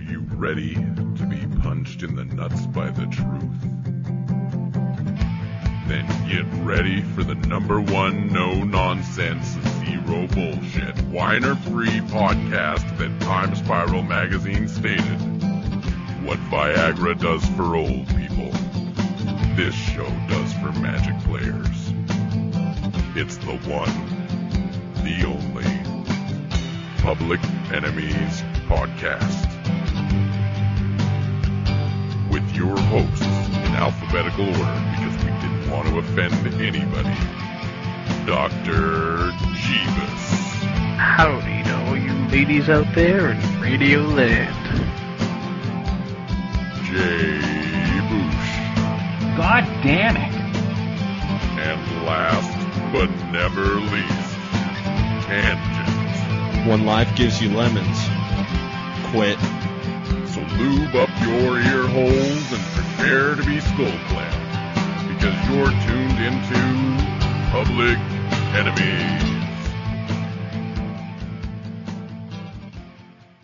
you ready to be punched in the nuts by the truth? Then get ready for the number one no nonsense, zero bullshit, whiner free podcast that Time Spiral magazine stated what Viagra does for old people. This show does for magic players. It's the one, the only Public Enemies Podcast. Your hosts in alphabetical order because we didn't want to offend anybody. Dr. Jeebus. Howdy to all you ladies out there in Radio Land. Jay Boosh. God damn it. And last but never least, Tangent. When life gives you lemons, quit. So lube up your ear holes and prepare to be skull clamped because you're tuned into Public Enemies.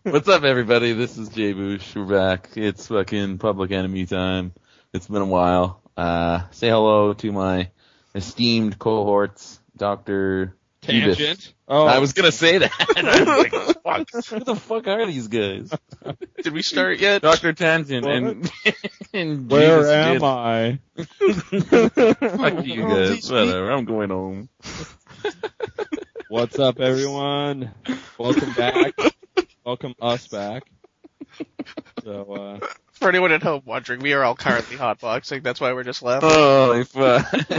What's up, everybody? This is Jay Boosh. We're back. It's fucking public enemy time. It's been a while. Uh, say hello to my esteemed cohorts, Doctor Tangent. Oh, I was gonna say that. I was like, fuck, who the fuck are these guys? Did we start yet? Doctor Tangent and, and where Jesus am did- I? Fuck you guys. Whatever. I'm going home. What's up, everyone? Welcome back. Welcome us back. So, uh, For anyone at home wondering, we are all currently hotboxing. That's why we're just laughing. Oh, if, uh,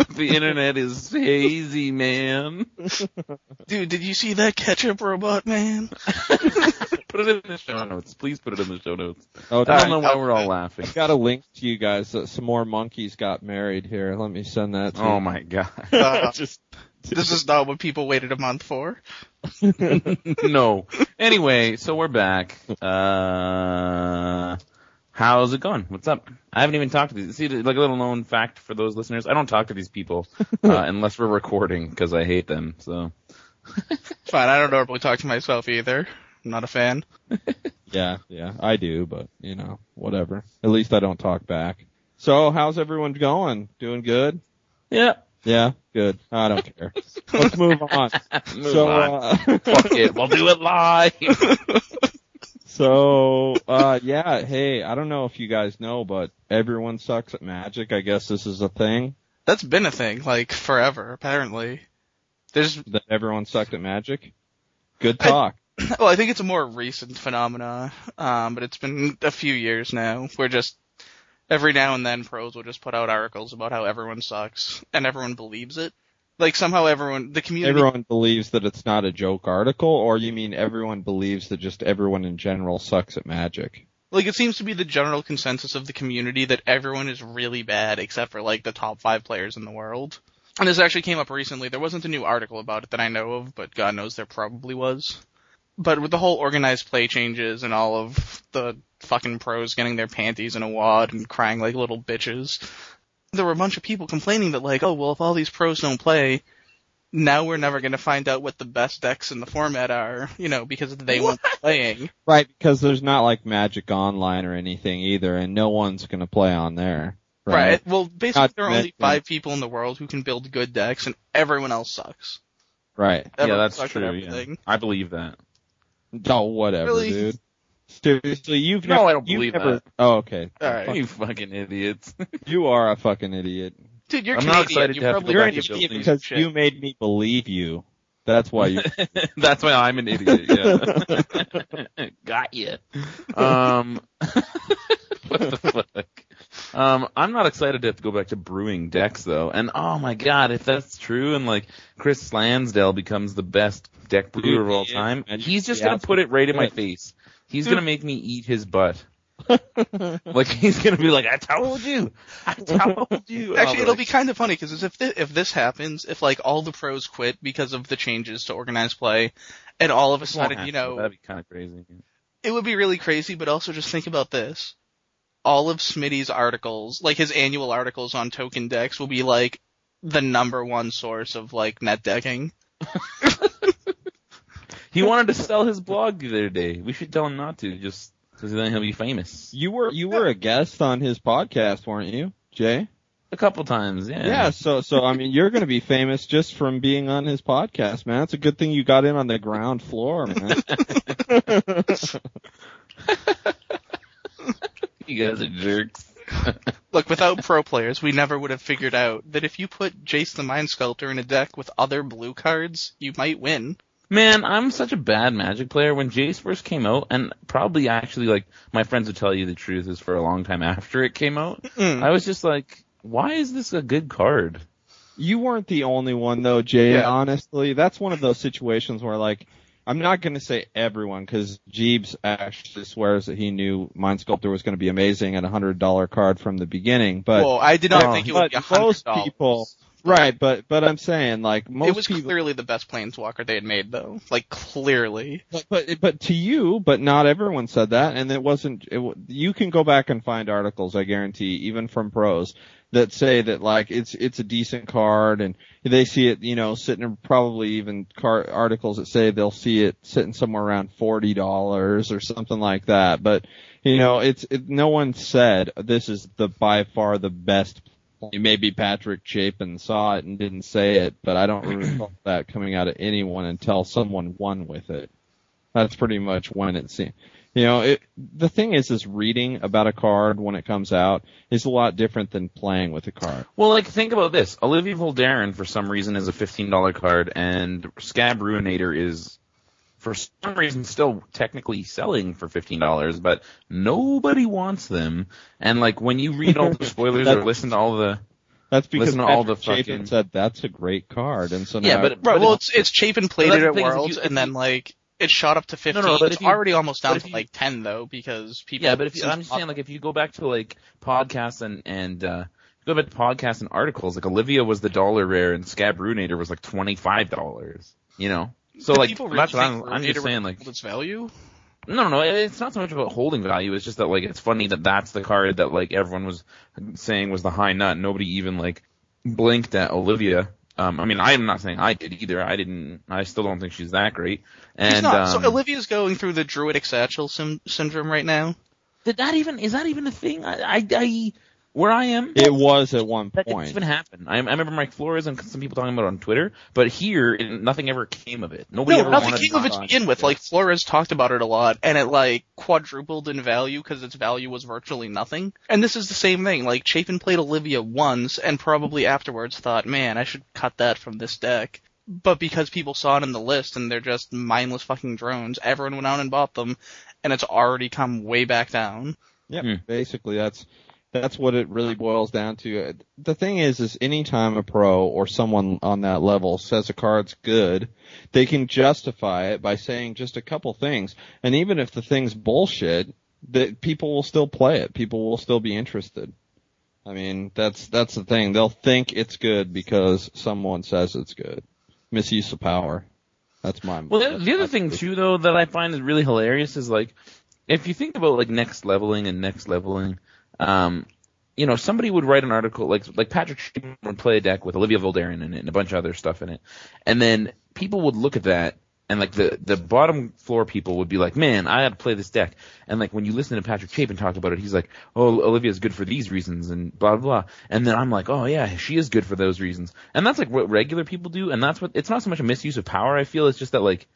the internet is hazy, man. Dude, did you see that ketchup robot, man? Put it in the show notes. Please put it in the show notes. oh, I don't know why we're all laughing. got a link to you guys. that some more monkeys got married here. Let me send that to Oh you. my god. Uh, Just, this is not what people waited a month for. no. Anyway, so we're back. Uh, how's it going? What's up? I haven't even talked to these. See, like a little known fact for those listeners, I don't talk to these people uh, unless we're recording because I hate them. So Fine, I don't normally talk to myself either. I'm not a fan. yeah, yeah, I do, but you know, whatever. At least I don't talk back. So, how's everyone going? Doing good? yeah, Yeah, good. I don't care. Let's move on. Move so, on. uh, fuck it, we'll do it live. So, uh, yeah, hey, I don't know if you guys know, but everyone sucks at magic. I guess this is a thing That's been a thing, like, forever, apparently. There's, that everyone sucked at magic. Good I- talk. well, I think it's a more recent phenomena, um, but it's been a few years now. Where just every now and then pros will just put out articles about how everyone sucks, and everyone believes it. Like somehow everyone, the community, everyone believes that it's not a joke article, or you mean everyone believes that just everyone in general sucks at magic? like it seems to be the general consensus of the community that everyone is really bad except for like the top five players in the world. And this actually came up recently. There wasn't a new article about it that I know of, but God knows there probably was. But with the whole organized play changes and all of the fucking pros getting their panties in a wad and crying like little bitches, there were a bunch of people complaining that like, oh well, if all these pros don't play, now we're never going to find out what the best decks in the format are, you know, because they won't be playing. Right, because there's not like Magic Online or anything either, and no one's gonna play on there. Right. Right. Well, basically, Not there are only mention- five people in the world who can build good decks, and everyone else sucks. Right. yeah, that's true. Yeah. I believe that. Oh, whatever, Really? dude. Seriously, you've No, never. I don't believe never, that. Oh, okay. All right. You fucking idiots. You are a fucking idiot. Dude, you're I'm not excited you to have to probably go You're an to believe idiot building because shit. you made me believe you. That's why you. That's why I'm an idiot. Yeah. Got you. Um, what the fuck? Um, I'm not excited to have to go back to brewing decks though. And oh my god, if that's true and like Chris Lansdale becomes the best deck brewer of all Dude, time, he's just yeah, gonna put it right in my face. He's gonna make me eat his butt. like he's gonna be like, I told you, I told you. Actually, it'll like, be kind of funny because if thi- if this happens, if like all the pros quit because of the changes to organized play, and all of a sudden, you know, that'd be kind of crazy. it would be really crazy. But also, just think about this: all of Smitty's articles, like his annual articles on token decks, will be like the number one source of like net decking. He wanted to sell his blog the other day. We should tell him not to. Just because then he'll be famous. You were you were a guest on his podcast, weren't you, Jay? A couple times, yeah. Yeah. So so I mean, you're going to be famous just from being on his podcast, man. It's a good thing you got in on the ground floor, man. you guys are jerks. Look, without pro players, we never would have figured out that if you put Jace the Mind Sculptor in a deck with other blue cards, you might win. Man, I'm such a bad Magic player. When Jace first came out, and probably actually like my friends would tell you the truth is for a long time after it came out, Mm. I was just like, why is this a good card? You weren't the only one though, Jay. Yeah. Honestly, that's one of those situations where like, I'm not going to say everyone because Jeebs actually swears that he knew Mind Sculptor was going to be amazing at a hundred dollar card from the beginning, but well, I did not Oh, think it would be a hundred most dollars. people, right? But but I'm saying like most It was people, clearly the best planeswalker they had made, though. Like clearly. But, but but to you, but not everyone said that, and it wasn't. It, you can go back and find articles, I guarantee, even from pros, that say that like it's it's a decent card, and they see it, you know, sitting in probably even car, articles that say they'll see it sitting somewhere around forty dollars or something like that. But you know, it's it, no one said this is the by far the best. Maybe Patrick Chapin saw it and didn't say it, but I don't recall that coming out of anyone until someone won with it. That's pretty much when it seemed. You know, it, the thing is, is reading about a card when it comes out is a lot different than playing with a card. Well, like think about this: Olivia Voldaren for some reason is a fifteen dollar card, and Skaab Ruinator is for some reason still technically selling for fifteen dollars, but nobody wants them. And like when you read all the spoilers or listen to all the That's because Listen to all the Patrick Chapin fucking- said that's a great card, and so now Yeah, but- Right, But well, it's it's Chapin played that's it the at thing is if Worlds, you- and then like it shot up to fifteen. no, no, but it's you- already almost down to you- like ten though, because people. Yeah, but if you, I'm just saying, like, if you go back to like podcasts and and uh, go back to podcasts and articles, like Olivia was the dollar rare and Skaab Ruinator was like twenty five dollars. You know, so Do like people really that's what I'm, I'm just saying, like, its value. no, no, no, it's not so much about holding value. It's just that like it's funny that that's the card that like everyone was saying was the high nut. Nobody even like blinked at Olivia. Um, I mean, I'm not saying I did either. I didn't. I still don't think she's that great. And He's not. um, so Olivia's going through the druidic satchel sim- syndrome right now. did that even is that even a thing? I, I, I where I am, it was at one That didn't even happen. I, I remember Mike Flores and some people talking about it on Twitter, but here it, nothing ever came of it. Nobody No, ever nothing wanted came of it to on- begin with. Like Flores talked about it a lot, and it like quadrupled in value because its value was virtually nothing. And this is the same thing. Like Chapin played Olivia once, and probably afterwards thought, "Man, I should cut that from this deck." But because people saw it in the list and they're just mindless fucking drones, everyone went out and bought them, and it's already come way back down. Yeah, Hmm. Basically, that's that's what it really boils down to. The thing is, is anytime a pro or someone on that level says a card's good, they can justify it by saying just a couple things. And even if the thing's bullshit, that people will still play it. People will still be interested. I mean, that's that's the thing. They'll think it's good because someone says it's good. Misuse of power. That's my. Well, the, the other thing too, though, that I find is really hilarious is like, if you think about like next leveling and next leveling, um, you know, somebody would write an article like like Patrick Sheen would play a deck with Olivia Voldaren in it and a bunch of other stuff in it, and then people would look at that and like the the bottom floor people would be like, man, I had to play this deck, and like when you listen to Patrick Chapin talk about it, he's like, oh, Olivia's good for these reasons and blah blah, blah. and then I'm like, oh yeah, she is good for those reasons, and that's like what regular people do, and that's what it's not so much a misuse of power. I feel it's just that like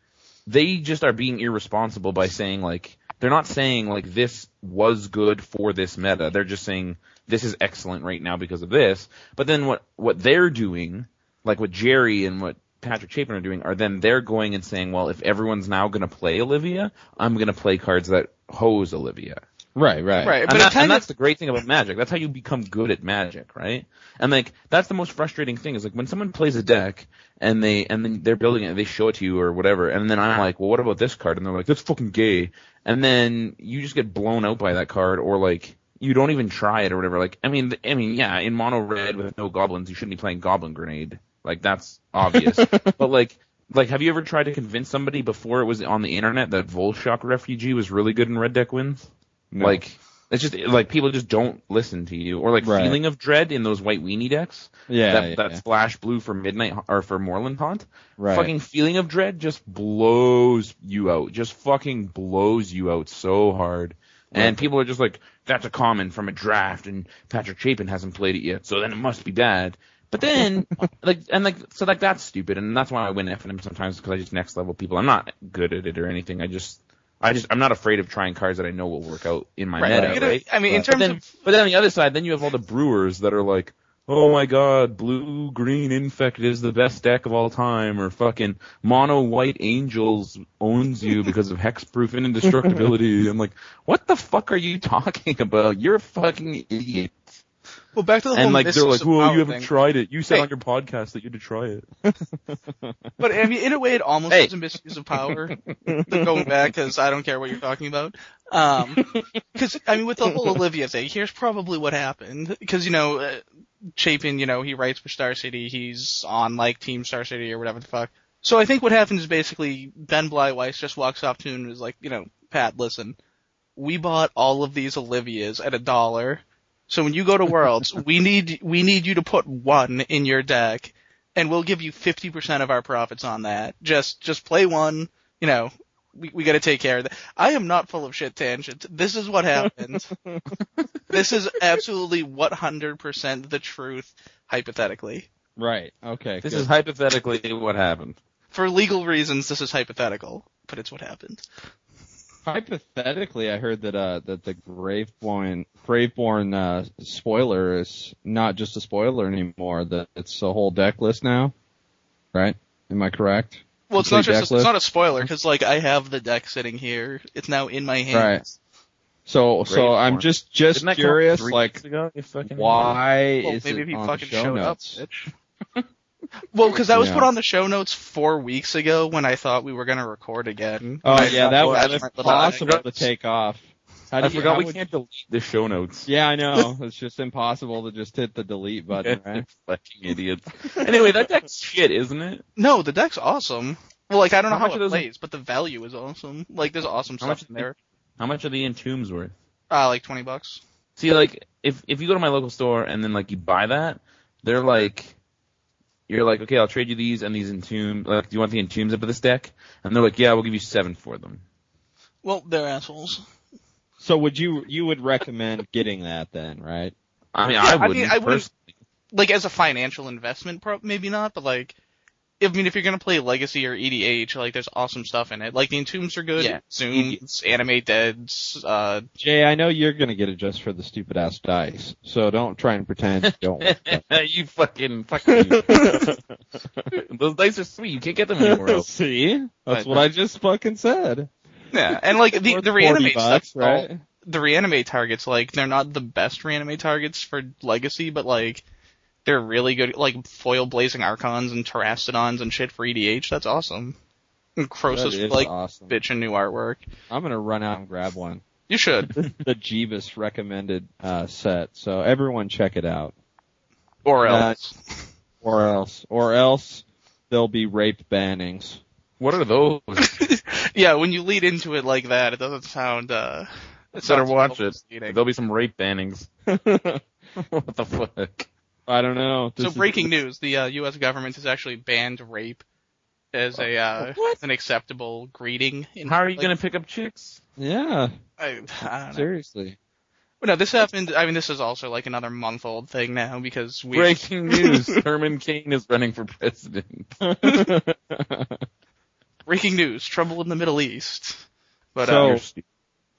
they just are being irresponsible by saying like they're not saying like this was good for this meta. They're just saying this is excellent right now because of this. But then what what they're doing, like what Jerry and what Patrick Chapin are doing, are then they're going and saying, well, if everyone's now going to play Olivia, I'm going to play cards that hose Olivia. Right, right, Right, And, but that- and of that's the great thing about Magic. That's how you become good at Magic, right? And like that's the most frustrating thing is like when someone plays a deck and they and then they're building it, they show it to you or whatever, and then I'm like, well, what about this card? And they're like, that's fucking gay. And then you just get blown out by that card, or like you don't even try it or whatever. Like I mean, I mean, yeah, in mono red with no goblins, you shouldn't be playing Goblin Grenade. Like that's obvious. but like. Like, have you ever tried to convince somebody before it was on the internet that Vulshok Refugee was really good in Red Deck wins? No. Like, it's just like people just don't listen to you, or like Right. feeling of dread in those white weenie decks. yeah, that yeah, that yeah. splash blue for midnight or for Moorland Haunt. right. Fucking feeling of dread just blows you out. Just fucking blows you out so hard. And people are just like, that's a common from a draft and Patrick Chapin hasn't played it yet, so then it must be bad. But then, like, and like, so like that's stupid, and that's why I win FNM sometimes because I just next level people. I'm not good at it or anything. I just, I just, I'm not afraid of trying cards that I know will work out in my Right. meta, gonna- right? I mean, in But terms then, of but then on the other side, then you have all the brewers that are like, oh my god, blue green infect is the best deck of all time, or fucking mono white angels owns you because of hexproof and indestructibility. I'm like, what the fuck are you talking about? You're a fucking idiot. Well, back to the whole And like they're like, well, you haven't thing. tried it. You said Hey. on your podcast that you had to try it. But I mean, in a way, it almost Hey. is a misuse of power. going back, because I don't care what you're talking about. Um, because I mean, with the whole Olivia thing, here's probably what happened. Because you know, uh, Chapin, you know, he writes for Star City. He's on like Team Star City or whatever the fuck. So I think what happened is basically Ben Bleiweiss just walks up to him and is like, you know, Pat, listen, we bought all of these Olivias at a dollar. So when you go to Worlds, we need we need you to put one in your deck, and we'll give you fifty percent of our profits on that. Just just play one. You know, we we got to take care of that. I am not full of shit tangents. This is what happened. this is absolutely one hundred percent the truth, hypothetically. Right. Okay. This good. is hypothetically what happened. For legal reasons, this is hypothetical, but it's what happened. Hypothetically. I heard that uh that the Graveborn Graveborn uh spoiler is not just a spoiler anymore. That it's a whole deck list now. Right? Am I correct? Well, it's not just deck it's not a list? spoiler because like I have the deck sitting here. It's now in my hands. Right. So so I'm just just Didn't that come out curious, like ago, why Well, is maybe it if he on fucking the show showed notes? up, bitch. well, because that was Yeah. put on the show notes four weeks ago when I thought we were gonna record again. Oh I yeah, that was that's that's my little possible to take off. How I you- forgot how we would- can't delete the show notes. Yeah, I know. It's just impossible to just hit the delete button, right? Fucking idiots. Anyway, that deck's shit, isn't it? No, the deck's awesome. Well, like I don't know How how, much it those- plays, but the value is awesome. Like there's awesome How stuff in there. How much are the entombs worth? Uh, like twenty bucks. See, like, if if you go to my local store and then like you buy that, they're like, you're like, okay, I'll trade you these and these entombs. Like, do you want the entombs up of this deck? And they're like, yeah, we'll give you seven for them. Well, they're assholes. So would you you would recommend getting that then, right? I mean, Yeah, I I mean, wouldn't. I would've- personally. Like as a financial investment, pro- maybe not, but like. I mean, if you're gonna play Legacy or EDH, like there's awesome stuff in it. Like the Entombs are good. Yeah. Zooms, Animate Deads, uh, Jay, I know you're gonna get it just for the stupid ass dice, so don't try and pretend you don't. want you fucking fuck you. Those dice are sweet. You can't get them anywhere else. See, that's Right. what I just fucking said. Yeah, and like the the reanimate bucks, stuff, all- right? the reanimate targets, like they're not the best reanimate targets for Legacy, but like they're really good, like foil blazing archons and terastodons and shit for EDH. That's awesome. And That Crosis is like awesome. bitchin' new artwork. I'm gonna run out and grab one. You should, the Jeebus recommended uh, set, so everyone check it out, or Uh, else. or else, or else there'll be rape bannings. What are those? yeah, when you lead into it like that, it doesn't sound. uh Better watch it. misleading. There'll be some rape bannings. what the fuck? I don't know. This So is- breaking news: the uh, U.S. government has actually banned rape as a uh, What? an acceptable greeting. In How are you like, gonna pick up chicks? Yeah, I, I don't know. seriously. But no, this happened. I mean, this is also like another month old thing now because we. Breaking news: Herman Cain is running for president. Breaking news: trouble in the Middle East. But So- uh,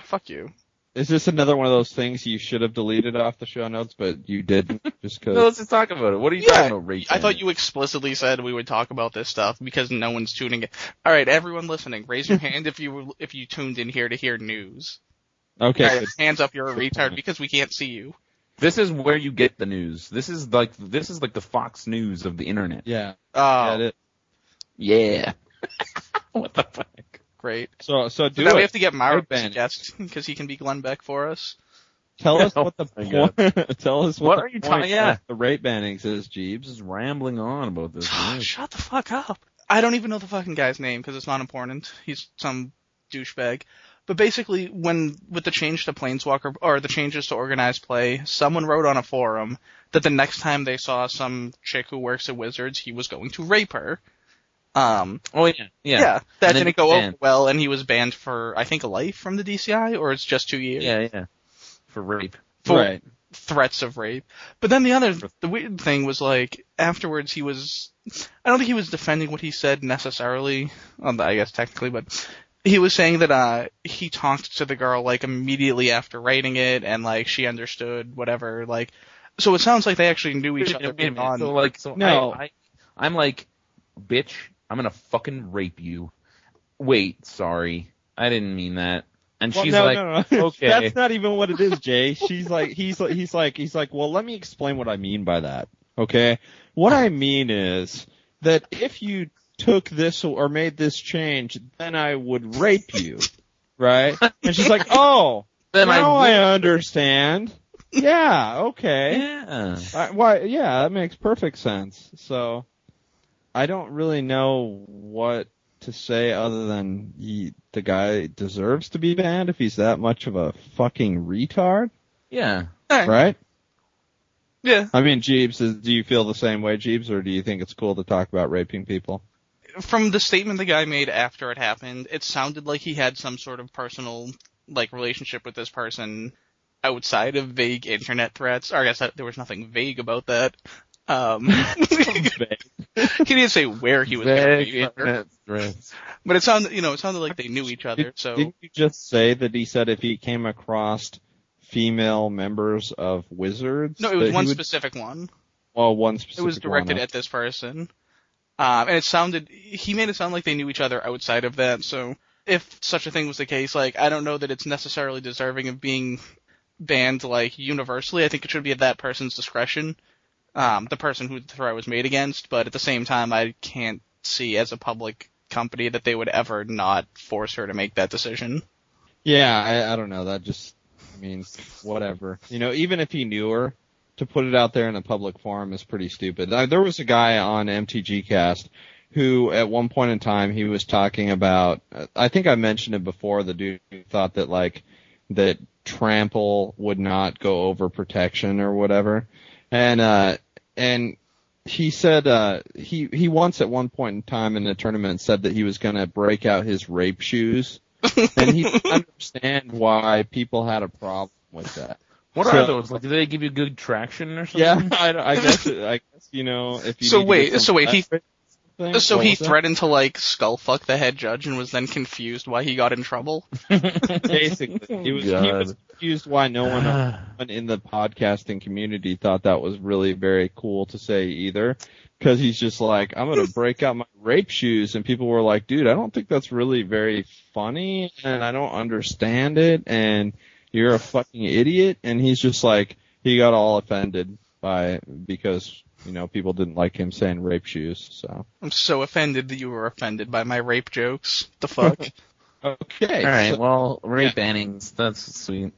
fuck you. Is this another one of those things you should have deleted off the show notes, but you didn't just because? No, let's just talk about it. What are you Yeah, talking about? Rape I thought you explicitly said we would talk about this stuff because no one's tuning in. All right, everyone listening, raise your hand if you if you tuned in here to hear news. okay, All right, good. hands up, you're a retard because we can't see you. This is where you get the news. This is like this is like the Fox News of the internet. yeah, Oh, yeah, it is. Yeah. what the fuck? Great. So, so So do now it. we have to get Mauro Rape to banning. suggest because he can be Glenn Beck for us. Tell us Oh what the my point. tell us what, What the are you point ta- yeah. the rape bannings is, Jeebs. Just rambling on about this. Ah, news. Shut the fuck up. I don't even know the fucking guy's name because it's not important. He's some douchebag. But basically, when with the change to Planeswalker or the changes to organized play, someone wrote on a forum that the next time they saw some chick who works at Wizards, he was going to rape her. Um, Oh yeah, yeah, yeah, that didn't go over well, and he was banned for I think a life from the DCI, or it's just two years. yeah, yeah. For rape. For right. threats of rape. But then the other, the weird thing was like afterwards he was, I don't think he was defending what he said necessarily. Well, I guess technically, but he was saying that uh he talked to the girl like immediately after writing it, and like she understood whatever. Like, so it sounds like they actually knew each Wait a other. minute, wait a minute. So like, so No. I, I, I'm like, bitch, I'm gonna fucking rape you. Wait, sorry, I didn't mean that. And Well, she's no, like, no, no. okay. That's not even what it is, Jay. She's like, he's like, he's like, he's like, well, let me explain what I mean by that. Okay. What I mean is that if you took this or made this change, then I would rape you. Right? And she's like, oh, then now I, I understand. Yeah, okay. yeah. I, why? Yeah, that makes perfect sense. So, I don't really know what to say other than he, the guy deserves to be banned if he's that much of a fucking retard, Yeah. Alright. right? Yeah. I mean, Jeeves, is, do you feel the same way, Jeeves, or do you think it's cool to talk about raping people? From the statement the guy made after it happened, it sounded like he had some sort of personal like relationship with this person outside of vague internet threats. Or I guess that, there was nothing vague about that. Um, he didn't say where he was going to be, but it sounded, you know, it sounded like they knew each other. So Didn't you just say that he said if he came across female members of Wizards? no, it was one would- specific one. Well, one It was directed at this person. Um, and it sounded, he made it sound like they knew each other outside of that. So if such a thing was the case, like, I don't know that it's necessarily deserving of being banned, like, universally. I think it should be at that person's discretion. Um, the person who the threat was made against, but at the same time, I can't see as a public company that they would ever not force her to make that decision. Yeah, I, I don't know. That just I mean, whatever. You know, even if he knew her, to put it out there in a public forum is pretty stupid. Uh, there was a guy on MTG Cast who, at one point in time, he was talking about. I think I mentioned it before. The dude thought that like that trample would not go over protection or whatever, and uh, and he said uh, he he once at one point in time in the tournament said that he was going to break out his rape shoes, and he didn't understand why people had a problem with that. What So- are those? Like, do they give you good traction or something? Yeah, I, I guess I guess you know if you So wait, so wait, he- leverage or something, So what he was that? threatened to like skull fuck the head judge and was then confused why he got in trouble. basically he was he was confused why no one uh, one in the podcasting community thought that was really very cool to say either. Cause he's just like, I'm gonna break out my rape shoes and people were like, dude, I don't think that's really very funny and I don't understand it and you're a fucking idiot and he's just like, he got all offended by, because, you know, people didn't like him saying rape shoes, so. I'm so offended that you were offended by my rape jokes. The fuck? Okay. All right. so- Well, rape bannings. That's sweet.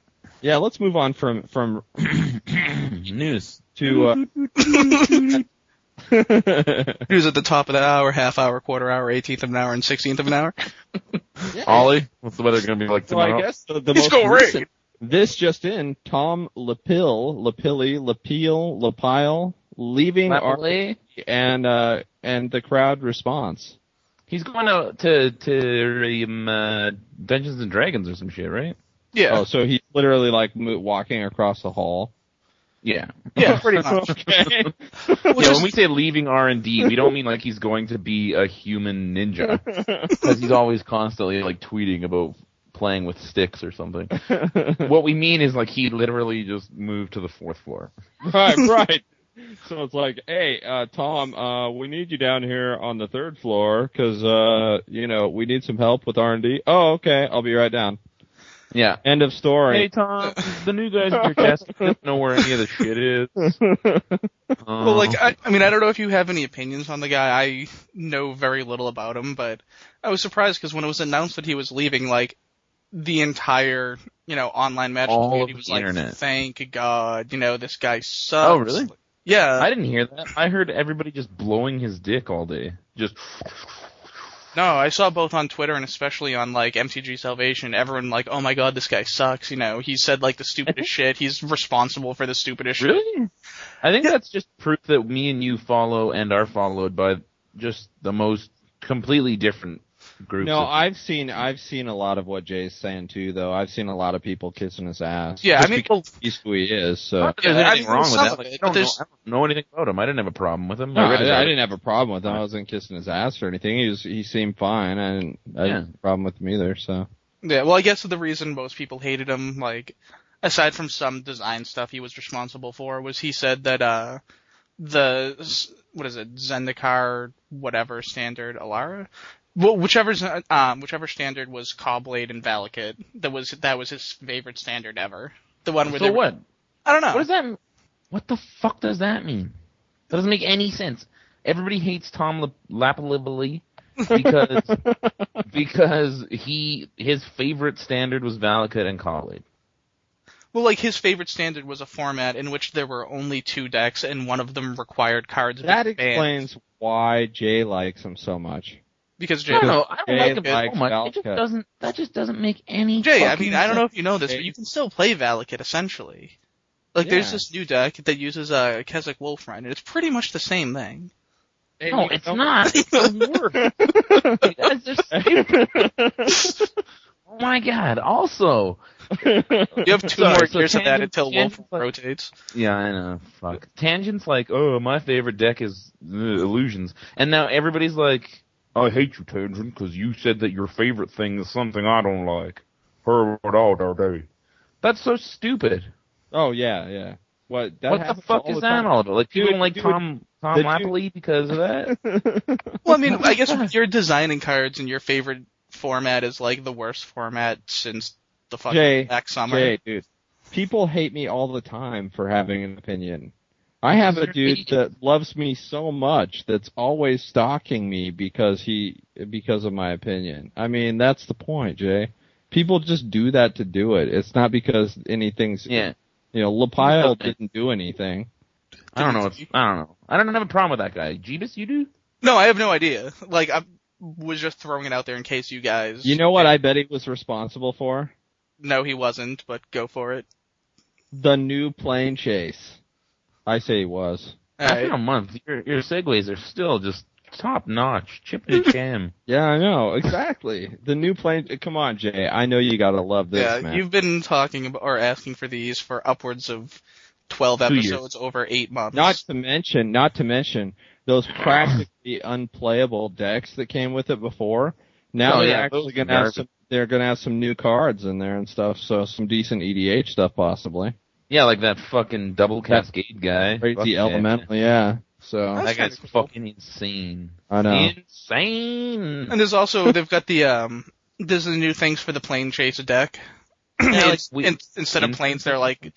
Yeah, let's move on from, from, News. to, uh, Who's at the top of the hour, half hour, quarter hour, eighteenth of an hour, and sixteenth of an hour? Ollie, what's the weather going to be like So I tomorrow? guess the, the It's most gonna recent, rain. this just in, Tom Lapille, Lapilli, Lapille, Lapile, leaving our, and, uh, and the crowd response. He's going out to to um, uh, Dungeons and Dragons or some shit, right? Yeah, Oh, so he's literally like mo- walking across the hall. Yeah. yeah, pretty much. Okay. Yeah, Which when we say leaving R and D, we don't mean like he's going to be a human ninja, because he's always constantly like tweeting about playing with sticks or something. what we mean is like he literally just moved to the fourth floor. right, right. So it's like, hey, uh, Tom, uh, we need you down here on the third floor 'cause uh, you know, we need some help with R&D. Oh, okay, I'll be right down. Yeah. End of story. Hey Tom, the new guys at your cast don't know where any of the shit is. well, uh-huh. like I, I mean, I don't know if you have any opinions on the guy. I know very little about him, but I was surprised because when it was announced that he was leaving, like the entire you know online match All community was the like, internet. "Thank God, you know this guy oh, sucks." Oh, really? Yeah. I didn't hear that. I heard everybody just blowing his dick all day. Just No, I saw both on Twitter and especially on like MTG Salvation. Everyone like, "Oh my God, this guy sucks." You know, he said like the stupidest shit. He's responsible for the stupidest shit. Really? I think that's just proof that me and you follow and are followed by just the most completely different groups. No, of- I've seen I've seen a lot of what Jay's saying too, though. I've seen a lot of people kissing his ass. Yeah, I mean- because he's who he is. So Not there's Yeah, I anything mean, wrong with that. Like, I, don't know, I don't know anything about him. I didn't have a problem with him. no, I I, I didn't have a problem with him. I wasn't kissing his ass or anything. He was he seemed fine. I didn't I didn't Yeah. have a problem with him either. So Yeah, well, I guess the reason most people hated him, like, aside from some design stuff he was responsible for, was he said that, uh, the, what is it, Zendikar, whatever standard, Alara? Well, whichever, um, whichever standard was Caw-Blade and Valakut, that was, that was his favorite standard ever. The one where So they were- what? I don't know. What does that? What the fuck does that mean? That doesn't make any sense. Everybody hates Tom Lap- Lapalibali because because he his favorite standard was Valakut and Khalid. Well, like his favorite standard was a format in which there were only two decks and one of them required cards. that being banned. explains why Jay likes him so much. Because Jay, I don't know. I don't Jay like him so likes much. It just doesn't. That just doesn't make any. Jay, I fucking mean, I don't know if you know this, but you can still play Valakut essentially. Like, there's this new deck that uses a uh, Kessig Wolf Run, and it's pretty much the same thing. No, it's not. It's the worst. That's just stupid. Oh my god. Also, You have two Sorry, more so years of that until Wolf like- rotates. yeah, I know. Fuck. Tangents like, oh, my favorite deck is uh, illusions, and now everybody's like, I hate you, Tangent, because you said that your favorite thing is something I don't like. Heard it all day. That's so stupid. oh yeah, yeah. What that what the fuck all is the that all about? Like, people Dude, don't like dude, Tom Tom the dude- because of that? Well, I mean, I guess you're designing cards and your favorite format is like the worst format since the fucking Jay, back summer. Jay, dude, people hate me all the time for having an opinion. I have a dude that loves me so much that's always stalking me because he because of my opinion. I mean, that's the point, Jay. People just do that to do it. It's not because anything's yeah. You know, Lapile Okay. didn't do anything. I don't know. What's, I don't know. I don't have a problem with that guy. Jeebus, you do? No, I have no idea. Like, I was just throwing it out there in case you guys. You know what I bet he was responsible for? No, he wasn't, but go for it. The new plane chase. I say he was. After Alright. a month, your your segues are still just top notch. Chip and jam. Yeah, I know exactly. The new plane. Come on, Jay. I know you gotta love this, yeah, man. you've been talking about or asking for these for upwards of twelve Two years. episodes over eight months. Not to mention, not to mention those practically unplayable decks that came with it before. Now Oh, they're yeah, actually gonna have some. They're gonna have some new cards in there and stuff. So some decent EDH stuff possibly. Yeah, like that fucking double cascade guy. Crazy yeah. elemental, yeah. So That's That guy's cool. fucking insane. I know. Insane. And there's also they've got the um there's the new things for the plane chase deck. Yeah, like we- instead of planes, they're like,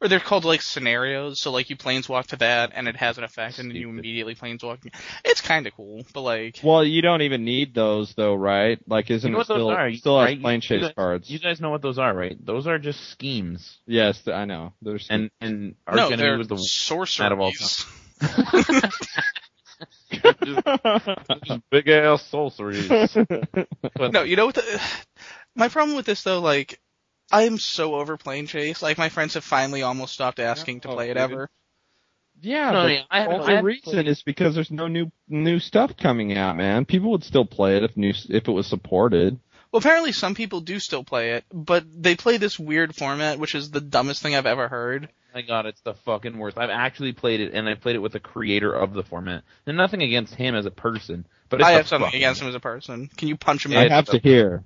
or they're called like scenarios. So like you planeswalk to that, and it has an effect, and then you immediately planeswalk. It's kind of cool, but like, Well, you don't even need those though, right? Like, isn't You know it what those still are, still has right? You- plane you chase guys- cards? You guys know what those are, right? Those are just schemes. yes, I know. There's And and Arch no, they're was the sorceries. out of all big ass sorceries. No, you know what? The, my problem with this though, like, I am so over plane chase. Like my friends have finally almost stopped asking to Oh, play it dude. ever. yeah, No, but yeah, I the haven't- only I reason is because there's no new new stuff coming out, man. People would still play it if new if it was supported. Well, apparently some people do still play it, but they play this weird format, which is the dumbest thing I've ever heard. my god, it's the fucking worst. I've actually played it, and I played it with the creator of the format. And nothing against him as a person, but it's I have something against him as a person. Can you punch him? I in have the- to hear.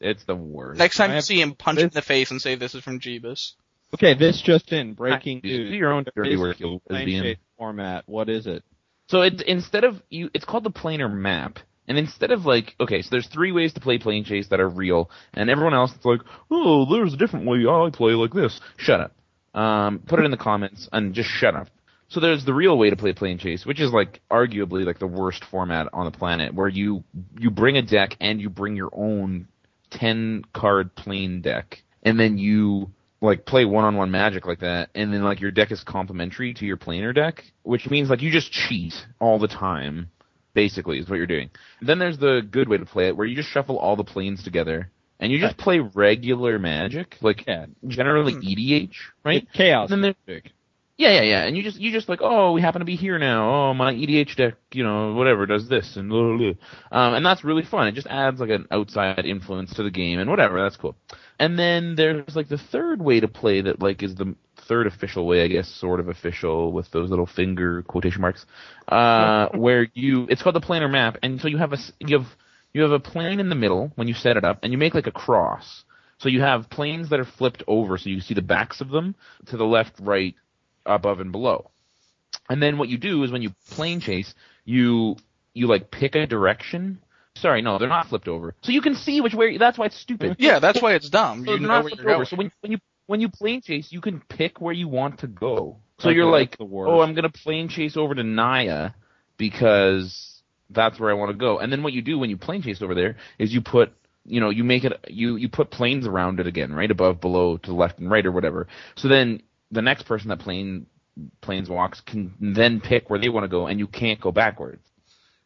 It's the worst. Next time I you have- see him, punch him in the face and say this is from Jeebus. Okay, this just in breaking Do news. your own dirty work, you lesbian. format. What is it? So it, instead of you, it's called the planar map. And instead of like, okay, so there's three ways to play plane chase that are real, and everyone else is like, oh, there's a different way I play like this. Shut up. Um, put it in the comments and just shut up. So there's the real way to play plane chase, which is like arguably like the worst format on the planet, where you you bring a deck and you bring your own ten card plane deck, and then you like play one on one magic like that, and then like your deck is complementary to your planar deck, which means like you just cheat all the time, basically is what you're doing. Then there's the good way to play it, where you just shuffle all the planes together, and you just play regular magic, like Yeah, generally Hmm. EDH, right? chaos And then magic. Yeah, yeah, yeah. And you just you just like, oh, we happen to be here now. Oh, my EDH deck, you know, whatever does this and blah, blah, blah. um, and that's really fun. It just adds like an outside influence to the game and whatever. That's cool. And then there's like the third way to play that like is the third official way, I guess, sort of official with those little finger quotation marks, uh, where you it's called the planar map, and so you have a you have you have a plane in the middle when you set it up, and you make like a cross. So you have planes that are flipped over, so you see the backs of them to the left, right, above, and below. And then what you do is when you plane chase, you you like pick a direction. Sorry, no, they're not flipped over. So you can see which way. That's why it's stupid. Yeah, that's why it's dumb. So You they're know not where flipped over. going. So when when you when you plane chase, you can pick where you want to go. So Okay, you're like, oh, I'm gonna plane chase over to Naya because that's where I want to go. And then what you do when you plane chase over there is you put, you know, you make it, you you put planes around it again, right above, below, to the left and right or whatever. So then the next person that plane planes walks can then pick where they want to go, and you can't go backwards.